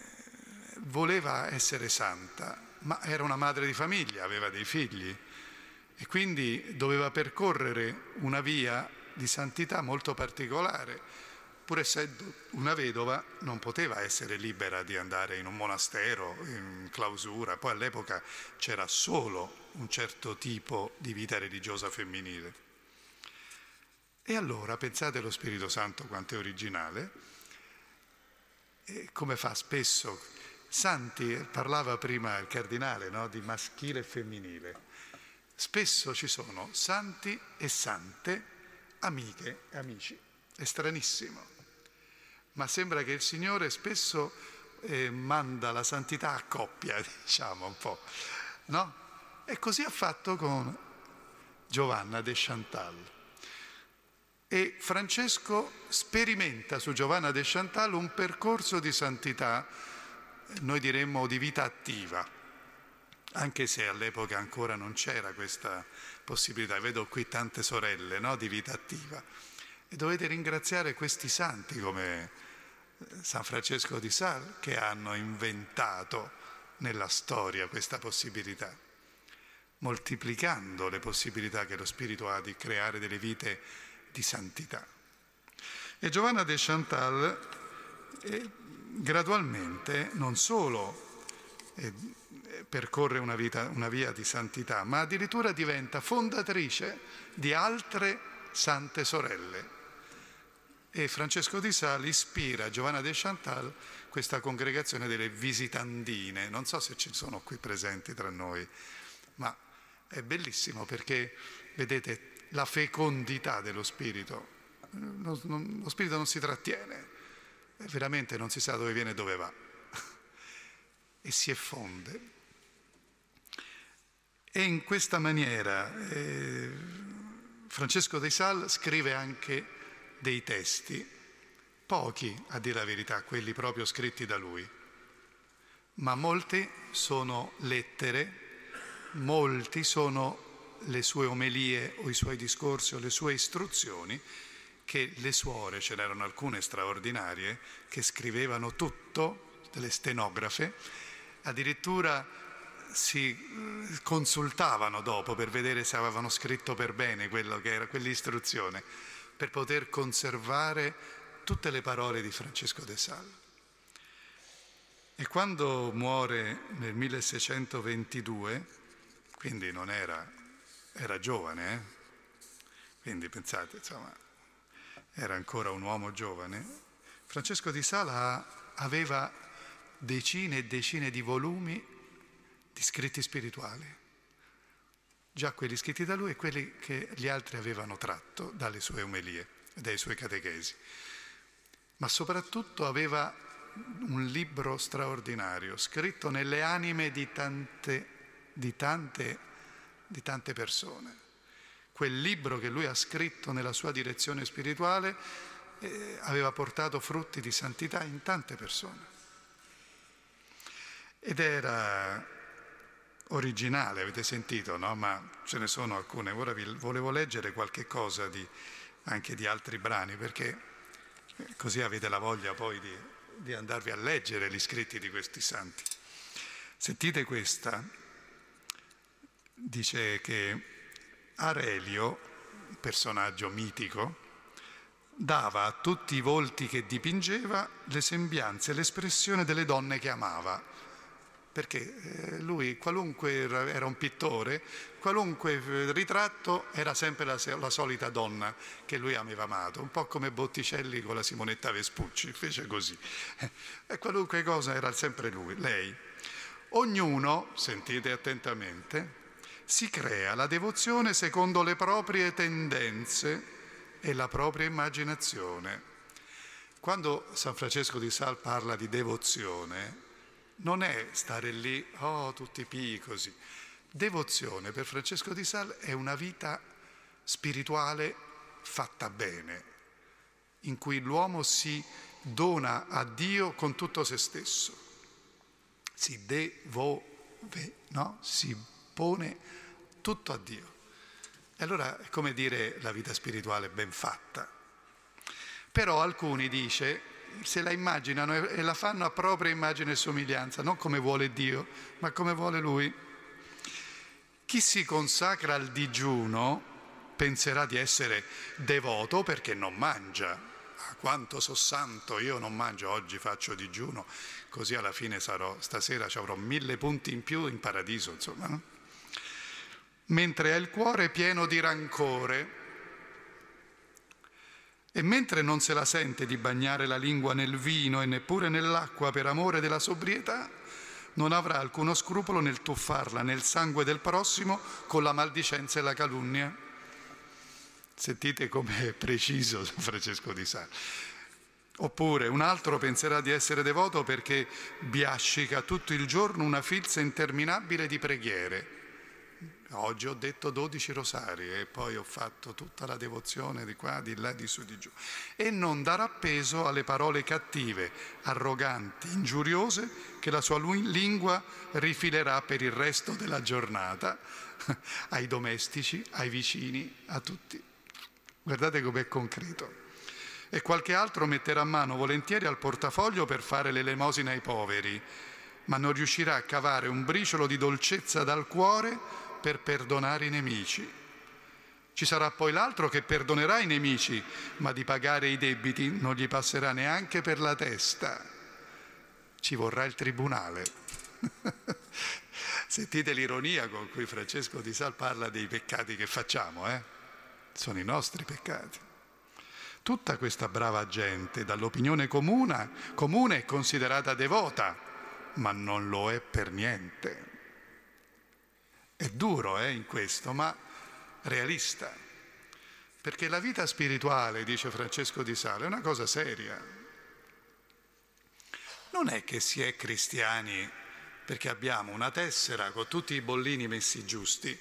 voleva essere santa, ma era una madre di famiglia, aveva dei figli e quindi doveva percorrere una via di santità molto particolare pur essendo una vedova, non poteva essere libera di andare in un monastero, in clausura. Poi all'epoca c'era solo un certo tipo di vita religiosa femminile. E allora pensate allo Spirito Santo quanto è originale, e come fa spesso. Santi, parlava prima il cardinale no? di maschile e femminile. Spesso ci sono santi e sante, amiche e amici. È stranissimo ma sembra che il Signore spesso eh, manda la santità a coppia, diciamo un po', no? E così ha fatto con Giovanna de Chantal. E Francesco sperimenta su Giovanna de Chantal un percorso di santità, noi diremmo di vita attiva, anche se all'epoca ancora non c'era questa possibilità. Vedo qui tante sorelle no? di vita attiva. E dovete ringraziare questi santi come San Francesco di Sal che hanno inventato nella storia questa possibilità, moltiplicando le possibilità che lo Spirito ha di creare delle vite di santità. E Giovanna de Chantal eh, gradualmente non solo eh, percorre una, vita, una via di santità, ma addirittura diventa fondatrice di altre sante sorelle e Francesco di Sali ispira a Giovanna de Chantal questa congregazione delle visitandine. Non so se ci sono qui presenti tra noi, ma è bellissimo perché vedete la fecondità dello spirito. Lo, lo spirito non si trattiene, veramente non si sa dove viene e dove va e si effonde. E in questa maniera eh, Francesco de Sal scrive anche dei testi, pochi a dire la verità, quelli proprio scritti da lui, ma molti sono lettere, molti sono le sue omelie o i suoi discorsi o le sue istruzioni che le suore, ce n'erano alcune straordinarie, che scrivevano tutto, delle stenografe, addirittura si eh, consultavano dopo per vedere se avevano scritto per bene quello che era quell'istruzione, per poter conservare tutte le parole di Francesco de Sal. E quando muore nel 1622, quindi non era, era giovane, eh? quindi pensate, insomma, era ancora un uomo giovane, Francesco di Sala aveva decine e decine di volumi di scritti spirituali, già quelli scritti da lui e quelli che gli altri avevano tratto dalle sue omelie, dai suoi catechesi. Ma soprattutto aveva un libro straordinario, scritto nelle anime di tante, di tante, di tante persone quel libro che lui ha scritto nella sua direzione spirituale eh, aveva portato frutti di santità in tante persone. Ed era originale, avete sentito, no? Ma ce ne sono alcune. Ora vi volevo leggere qualche cosa di, anche di altri brani, perché eh, così avete la voglia poi di, di andarvi a leggere gli scritti di questi santi. Sentite questa, dice che Arelio, personaggio mitico, dava a tutti i volti che dipingeva le sembianze e l'espressione delle donne che amava, perché eh, lui, qualunque era un pittore, qualunque eh, ritratto era sempre la, la, solita donna che lui aveva amato, un po' come Botticelli con la Simonetta Vespucci, fece così. E qualunque cosa era sempre lui, lei. Ognuno, sentite attentamente, si crea la devozione secondo le proprie tendenze e la propria immaginazione. Quando San Francesco di Sal parla di devozione, non è stare lì, oh, tutti pii così. Devozione per Francesco di Sal è una vita spirituale fatta bene, in cui l'uomo si dona a Dio con tutto se stesso, si devove, no? si pone tutto a Dio. E allora è come dire la vita spirituale ben fatta. Però alcuni dice, se la immaginano e la fanno a propria immagine e somiglianza, non come vuole Dio, ma come vuole Lui. Chi si consacra al digiuno penserà di essere devoto perché non mangia. Ah, quanto so santo, io non mangio, oggi faccio digiuno, così alla fine sarò, stasera ci avrò mille punti in più in paradiso, insomma. No? mentre ha il cuore pieno di rancore. E mentre non se la sente di bagnare la lingua nel vino e neppure nell'acqua per amore della sobrietà, non avrà alcuno scrupolo nel tuffarla nel sangue del prossimo con la maldicenza e la calunnia. Sentite com'è preciso San Francesco di Sales. Oppure un altro penserà di essere devoto perché biascica tutto il giorno una filza interminabile di preghiere Oggi ho detto 12 rosari e poi ho fatto tutta la devozione di qua, di là, di su, di giù. E non darà peso alle parole cattive, arroganti, ingiuriose che la sua lingua rifilerà per il resto della giornata ai domestici, ai vicini, a tutti. Guardate com'è concreto. E qualche altro metterà mano volentieri al portafoglio per fare l'elemosina ai poveri, ma non riuscirà a cavare un briciolo di dolcezza dal cuore per perdonare i nemici. Ci sarà poi l'altro che perdonerà i nemici, ma di pagare i debiti non gli passerà neanche per la testa. Ci vorrà il tribunale. Sentite l'ironia con cui Francesco di Sal parla dei peccati che facciamo, eh? Sono i nostri peccati. Tutta questa brava gente, dall'opinione comune, comune è considerata devota, ma non lo è per niente. È duro eh, in questo, ma realista. Perché la vita spirituale, dice Francesco di Sale, è una cosa seria. Non è che si è cristiani perché abbiamo una tessera con tutti i bollini messi giusti.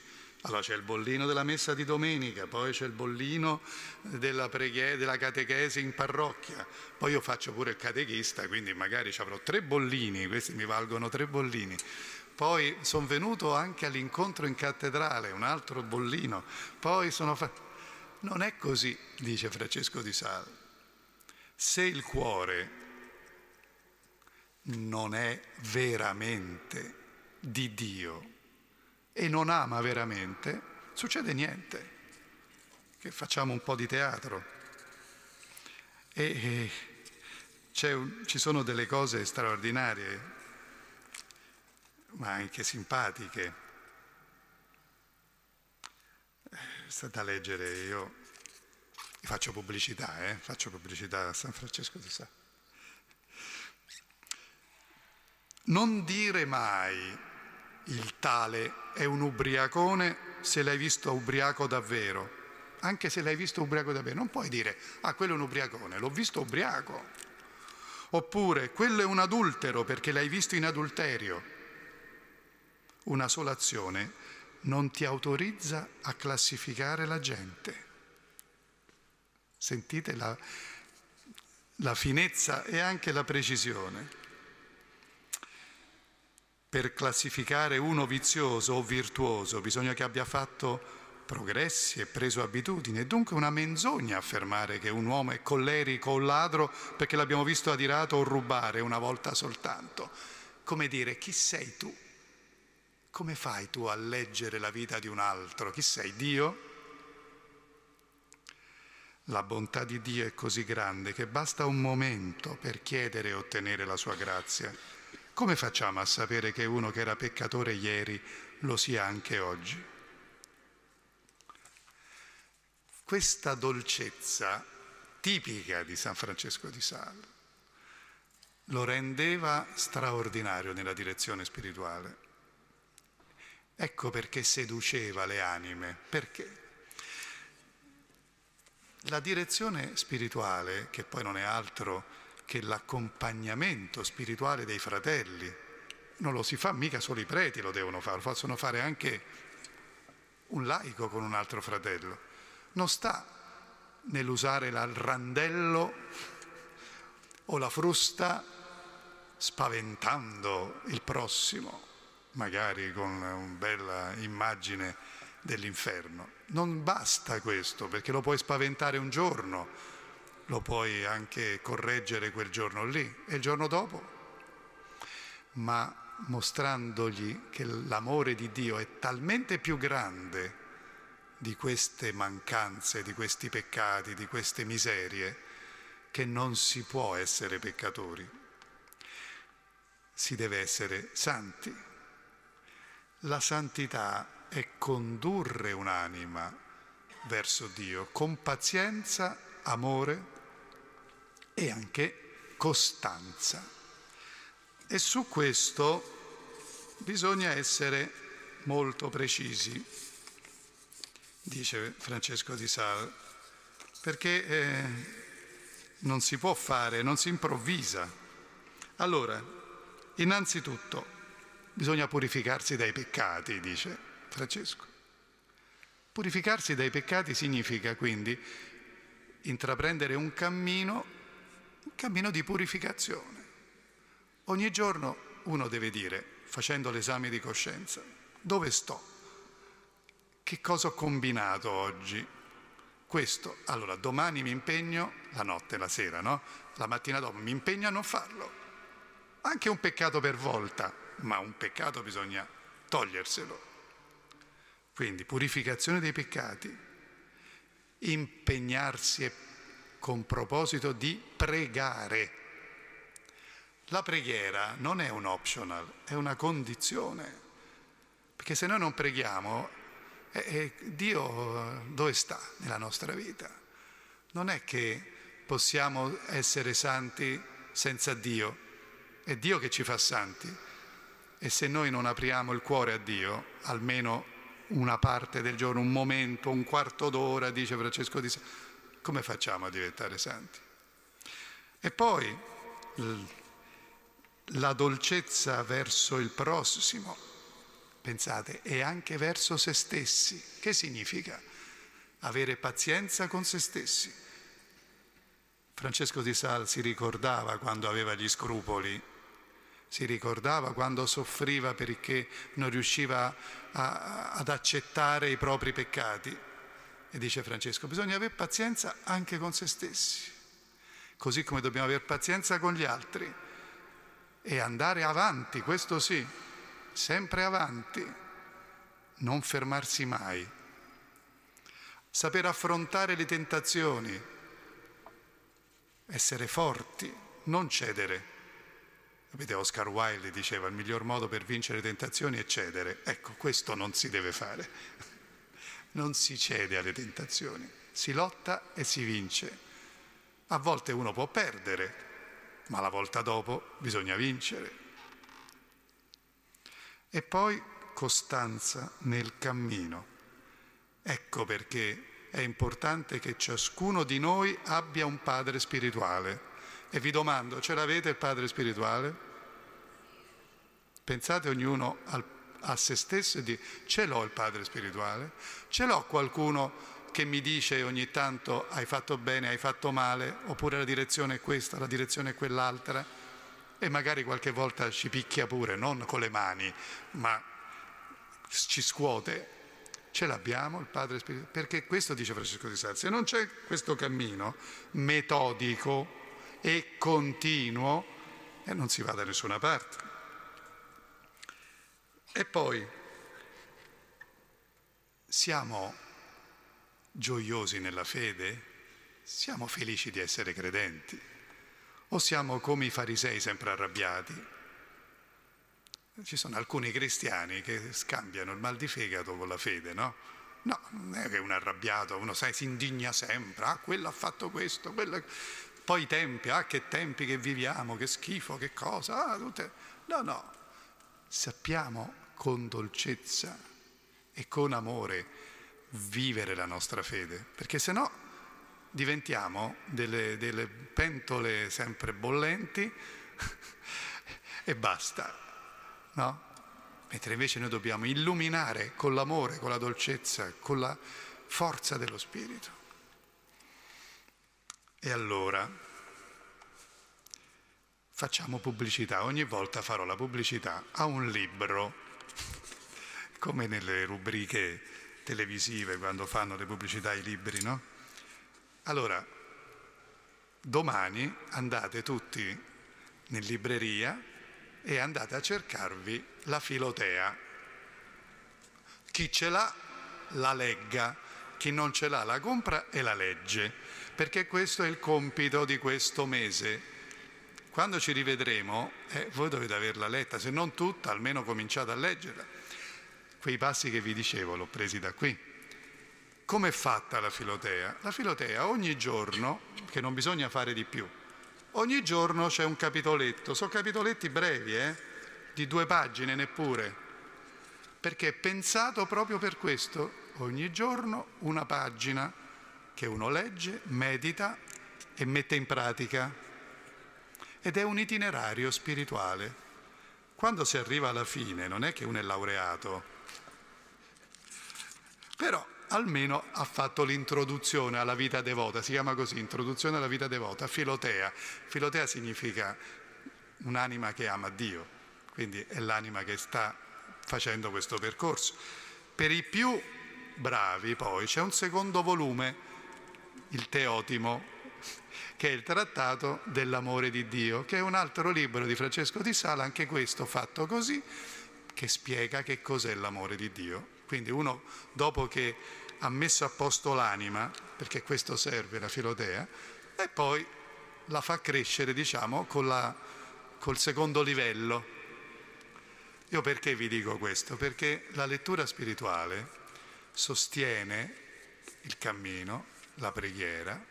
Allora c'è il bollino della messa di domenica, poi c'è il bollino della, preghiera, della catechesi in parrocchia, poi io faccio pure il catechista, quindi magari avrò tre bollini, questi mi valgono tre bollini poi sono venuto anche all'incontro in cattedrale, un altro bollino, poi sono fatto... Non è così, dice Francesco di Sal. Se il cuore non è veramente di Dio e non ama veramente, succede niente, che facciamo un po' di teatro. E, un, ci sono delle cose straordinarie, ma anche simpatiche. È stata a leggere, io faccio pubblicità, eh? faccio pubblicità a San Francesco di Sales. Non dire mai il tale è un ubriacone se l'hai visto ubriaco davvero, anche se l'hai visto ubriaco davvero. Non puoi dire, ah, quello è un ubriacone, l'ho visto ubriaco. Oppure, quello è un adultero perché l'hai visto in adulterio. Una sola azione non ti autorizza a classificare la gente. Sentite la, la finezza e anche la precisione. Per classificare uno vizioso o virtuoso bisogna che abbia fatto progressi e preso abitudini. È dunque una menzogna affermare che un uomo è collerico o ladro perché l'abbiamo visto adirato o rubare una volta soltanto. Come dire, chi sei tu? Come fai tu a leggere la vita di un altro? Chi sei? Dio? La bontà di Dio è così grande che basta un momento per chiedere e ottenere la sua grazia. Come facciamo a sapere che uno che era peccatore ieri lo sia anche oggi? Questa dolcezza tipica di San Francesco di Sales lo rendeva straordinario nella direzione spirituale. Ecco perché seduceva le anime, perché la direzione spirituale, che poi non è altro che l'accompagnamento spirituale dei fratelli. Non lo si fa mica solo i preti, lo devono fare, lo possono fare anche un laico con un altro fratello. Non sta nell'usare il randello o la frusta spaventando il prossimo, magari con una bella immagine dell'inferno. Non basta questo, perché lo puoi spaventare un giorno, lo puoi anche correggere quel giorno lì e il giorno dopo, ma mostrandogli che l'amore di Dio è talmente più grande di queste mancanze, di questi peccati, di queste miserie, che non si può essere peccatori, si deve essere santi. La santità è condurre un'anima verso Dio con pazienza, amore e anche costanza. E su questo bisogna essere molto precisi, dice Francesco di Sal, perché eh, non si può fare, non si improvvisa. Allora, innanzitutto, bisogna purificarsi dai peccati, dice Francesco. Purificarsi dai peccati significa quindi intraprendere un cammino un cammino di purificazione. Ogni giorno uno deve dire, facendo l'esame di coscienza, dove sto? Che cosa ho combinato oggi? Questo, allora domani mi impegno, la notte, la sera, no? La mattina dopo mi impegno a non farlo. Anche un peccato per volta, ma un peccato bisogna toglierselo. Quindi purificazione dei peccati, impegnarsi con proposito di pregare. La preghiera non è un optional, è una condizione, perché se noi non preghiamo, eh, eh, Dio dove sta nella nostra vita? Non è che possiamo essere santi senza Dio, è Dio che ci fa santi e se noi non apriamo il cuore a Dio, almeno una parte del giorno, un momento, un quarto d'ora, dice Francesco di Sales, come facciamo a diventare santi? E poi la dolcezza verso il prossimo, pensate, e anche verso se stessi. Che significa? Avere pazienza con se stessi. Francesco di Sal si ricordava quando aveva gli scrupoli, si ricordava quando soffriva perché non riusciva a, ad accettare i propri peccati. E dice Francesco, bisogna avere pazienza anche con se stessi, così come dobbiamo avere pazienza con gli altri e andare avanti, questo sì, sempre avanti, non fermarsi mai. Saper affrontare le tentazioni, essere forti, non cedere. Sapete, Oscar Wilde diceva il miglior modo per vincere tentazioni è cedere. Ecco, questo non si deve fare. Non si cede alle tentazioni, si lotta e si vince. A volte uno può perdere, ma la volta dopo bisogna vincere. E poi costanza nel cammino. Ecco perché è importante che ciascuno di noi abbia un padre spirituale e vi domando, ce l'avete il Padre spirituale? Pensate ognuno al, a se stesso e di ce l'ho il Padre spirituale? Ce l'ho qualcuno che mi dice ogni tanto hai fatto bene, hai fatto male, oppure la direzione è questa, la direzione è quell'altra? E magari qualche volta ci picchia pure, non con le mani, ma ci scuote. Ce l'abbiamo il Padre Spirituale? Perché questo dice Francesco di Sales, se non c'è questo cammino metodico, e continuo e non si va da nessuna parte. E poi siamo gioiosi nella fede? Siamo felici di essere credenti? O siamo come i farisei sempre arrabbiati? Ci sono alcuni cristiani che scambiano il mal di fegato con la fede, no? No, non è che uno arrabbiato, uno sai, si indigna sempre, ah, quello ha fatto questo, quello... Poi i tempi, ah che tempi che viviamo, che schifo, che cosa, ah, tutte... No, no, sappiamo con dolcezza e con amore vivere la nostra fede, perché se no diventiamo delle, delle pentole sempre bollenti e basta, no? Mentre invece noi dobbiamo illuminare con l'amore, con la dolcezza, con la forza dello Spirito. E allora? Facciamo pubblicità, ogni volta farò la pubblicità a un libro, come nelle rubriche televisive quando fanno le pubblicità ai libri, no? Allora, domani andate tutti in libreria e andate a cercarvi la filotea. Chi ce l'ha la legga, chi non ce l'ha la compra e la legge perché questo è il compito di questo mese. Quando ci rivedremo, eh, voi dovete averla letta, se non tutta, almeno cominciate a leggerla. Quei passi che vi dicevo l'ho presi da qui. Come è fatta la filotea? La filotea ogni giorno, che non bisogna fare di più, ogni giorno c'è un capitoletto, sono capitoletti brevi, eh? di due pagine neppure, perché è pensato proprio per questo, ogni giorno una pagina che uno legge, medita e mette in pratica. Ed è un itinerario spirituale. Quando si arriva alla fine non è che uno è laureato, però almeno ha fatto l'introduzione alla vita devota, si chiama così, introduzione alla vita devota, filotea. Filotea significa un'anima che ama Dio, quindi è l'anima che sta facendo questo percorso. Per i più bravi poi c'è un secondo volume il Teotimo, che è il trattato dell'amore di Dio, che è un altro libro di Francesco di Sala, anche questo fatto così, che spiega che cos'è l'amore di Dio. Quindi uno, dopo che ha messo a posto l'anima, perché questo serve la filotea, e poi la fa crescere, diciamo, la, col secondo livello. Io perché vi dico questo? Perché la lettura spirituale sostiene il cammino, la preghiera,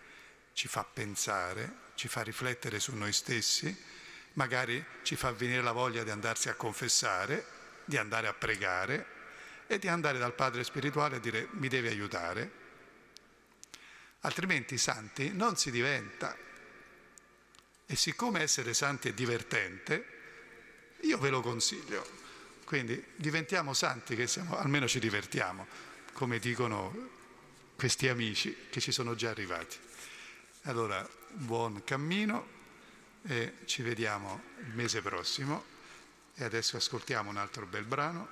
ci fa pensare, ci fa riflettere su noi stessi, magari ci fa venire la voglia di andarsi a confessare, di andare a pregare e di andare dal Padre spirituale a dire mi devi aiutare. Altrimenti santi non si diventa. E siccome essere santi è divertente, io ve lo consiglio. Quindi diventiamo santi che siamo, almeno ci divertiamo, come dicono questi amici che ci sono già arrivati. Allora, buon cammino e ci vediamo il mese prossimo E adesso ascoltiamo un altro bel brano.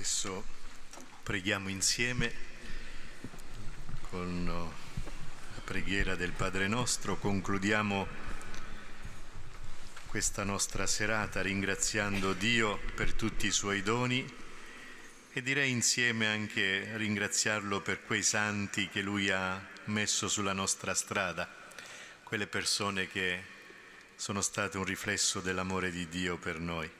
Adesso preghiamo insieme con la preghiera del Padre nostro, concludiamo questa nostra serata ringraziando Dio per tutti i suoi doni e direi insieme anche ringraziarlo per quei santi che lui ha messo sulla nostra strada, quelle persone che sono state un riflesso dell'amore di Dio per noi.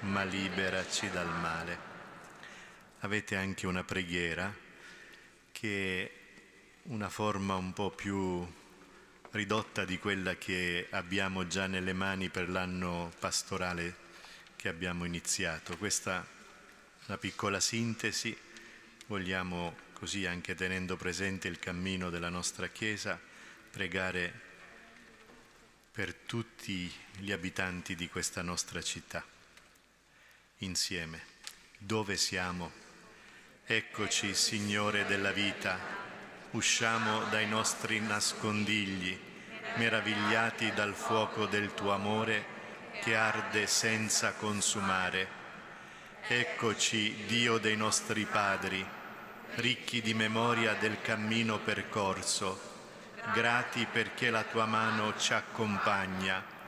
ma liberaci dal male. Avete anche una preghiera che è una forma un po' più ridotta di quella che abbiamo già nelle mani per l'anno pastorale che abbiamo iniziato. Questa è una piccola sintesi, vogliamo così anche tenendo presente il cammino della nostra Chiesa, pregare per tutti gli abitanti di questa nostra città insieme. Dove siamo? Eccoci, Signore della vita, usciamo dai nostri nascondigli, meravigliati dal fuoco del tuo amore che arde senza consumare. Eccoci, Dio dei nostri padri, ricchi di memoria del cammino percorso, grati perché la tua mano ci accompagna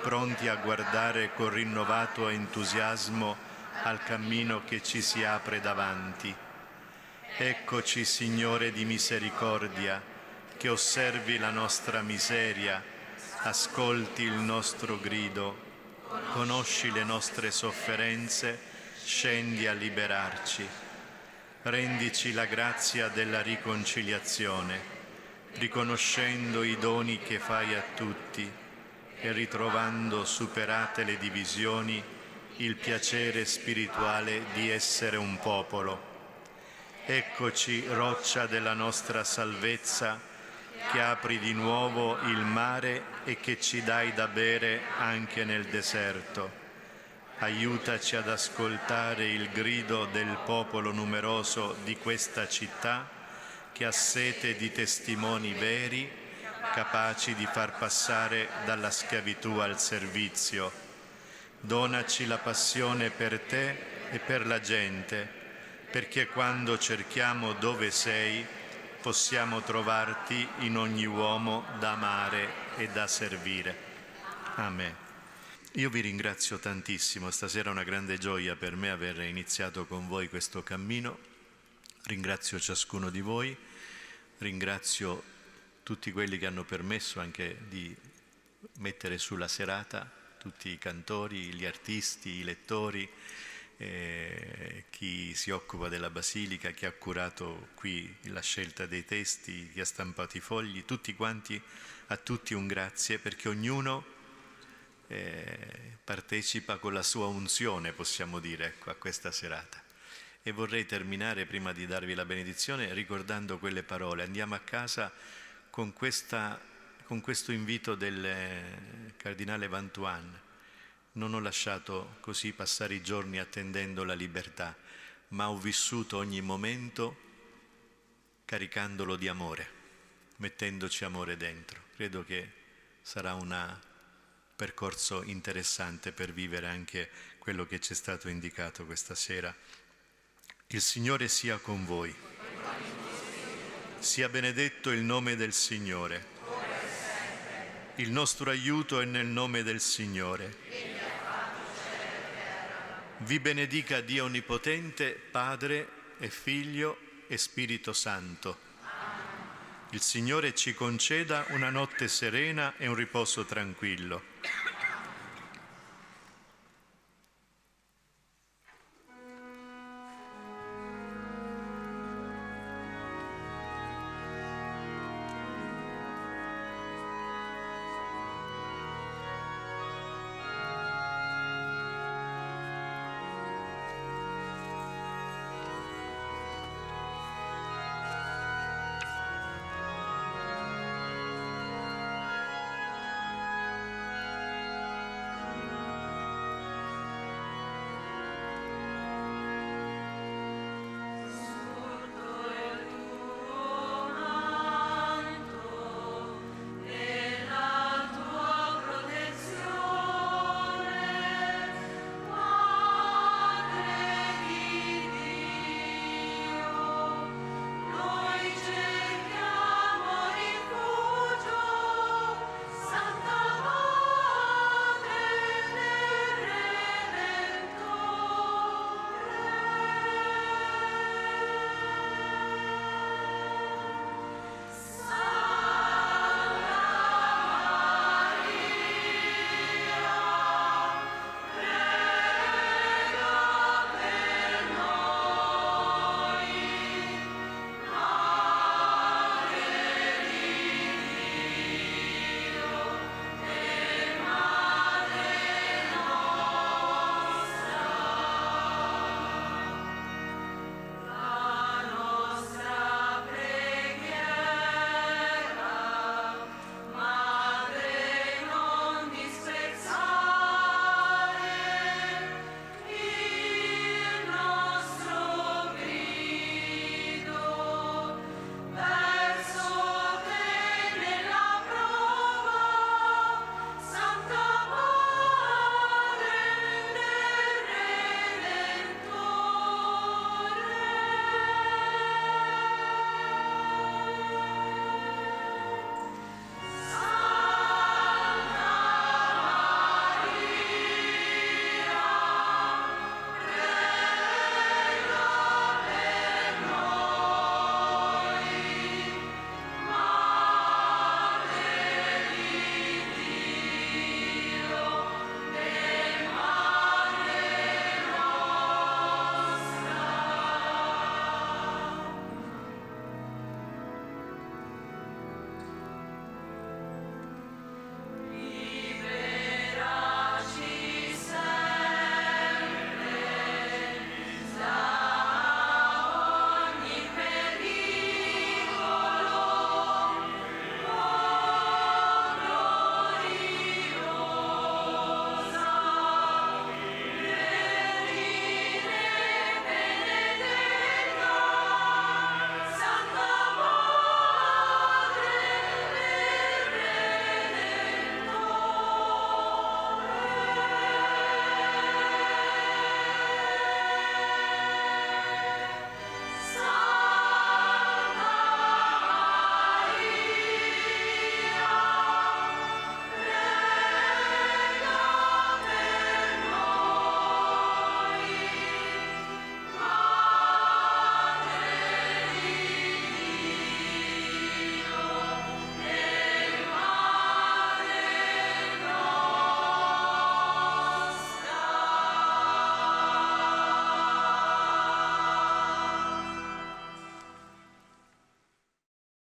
pronti a guardare con rinnovato entusiasmo al cammino che ci si apre davanti. Eccoci, Signore di misericordia, che osservi la nostra miseria, ascolti il nostro grido, conosci le nostre sofferenze, scendi a liberarci. Rendici la grazia della riconciliazione, riconoscendo i doni che fai a tutti e ritrovando superate le divisioni il piacere spirituale di essere un popolo. Eccoci, roccia della nostra salvezza, che apri di nuovo il mare e che ci dai da bere anche nel deserto. Aiutaci ad ascoltare il grido del popolo numeroso di questa città che ha sete di testimoni veri capaci di far passare dalla schiavitù al servizio. Donaci la passione per te e per la gente, perché quando cerchiamo dove sei possiamo trovarti in ogni uomo da amare e da servire. Amen. Io vi ringrazio tantissimo, stasera è una grande gioia per me aver iniziato con voi questo cammino. Ringrazio ciascuno di voi, ringrazio tutti quelli che hanno permesso anche di mettere sulla serata, tutti i cantori, gli artisti, i lettori, eh, chi si occupa della basilica, chi ha curato qui la scelta dei testi, chi ha stampato i fogli, tutti quanti, a tutti un grazie perché ognuno eh, partecipa con la sua unzione, possiamo dire, ecco, a questa serata. E vorrei terminare, prima di darvi la benedizione, ricordando quelle parole. Andiamo a casa con, questa, con questo invito del eh, cardinale Vantuan. Non ho lasciato così passare i giorni attendendo la libertà, ma ho vissuto ogni momento caricandolo di amore, mettendoci amore dentro. Credo che sarà un percorso interessante per vivere anche quello che ci è stato indicato questa sera. Il Signore sia con voi. Sia benedetto il nome del Signore. Il nostro aiuto è nel nome del Signore. Vi benedica Dio Onnipotente, Padre e Figlio e Spirito Santo. Il Signore ci conceda una notte serena e un riposo tranquillo.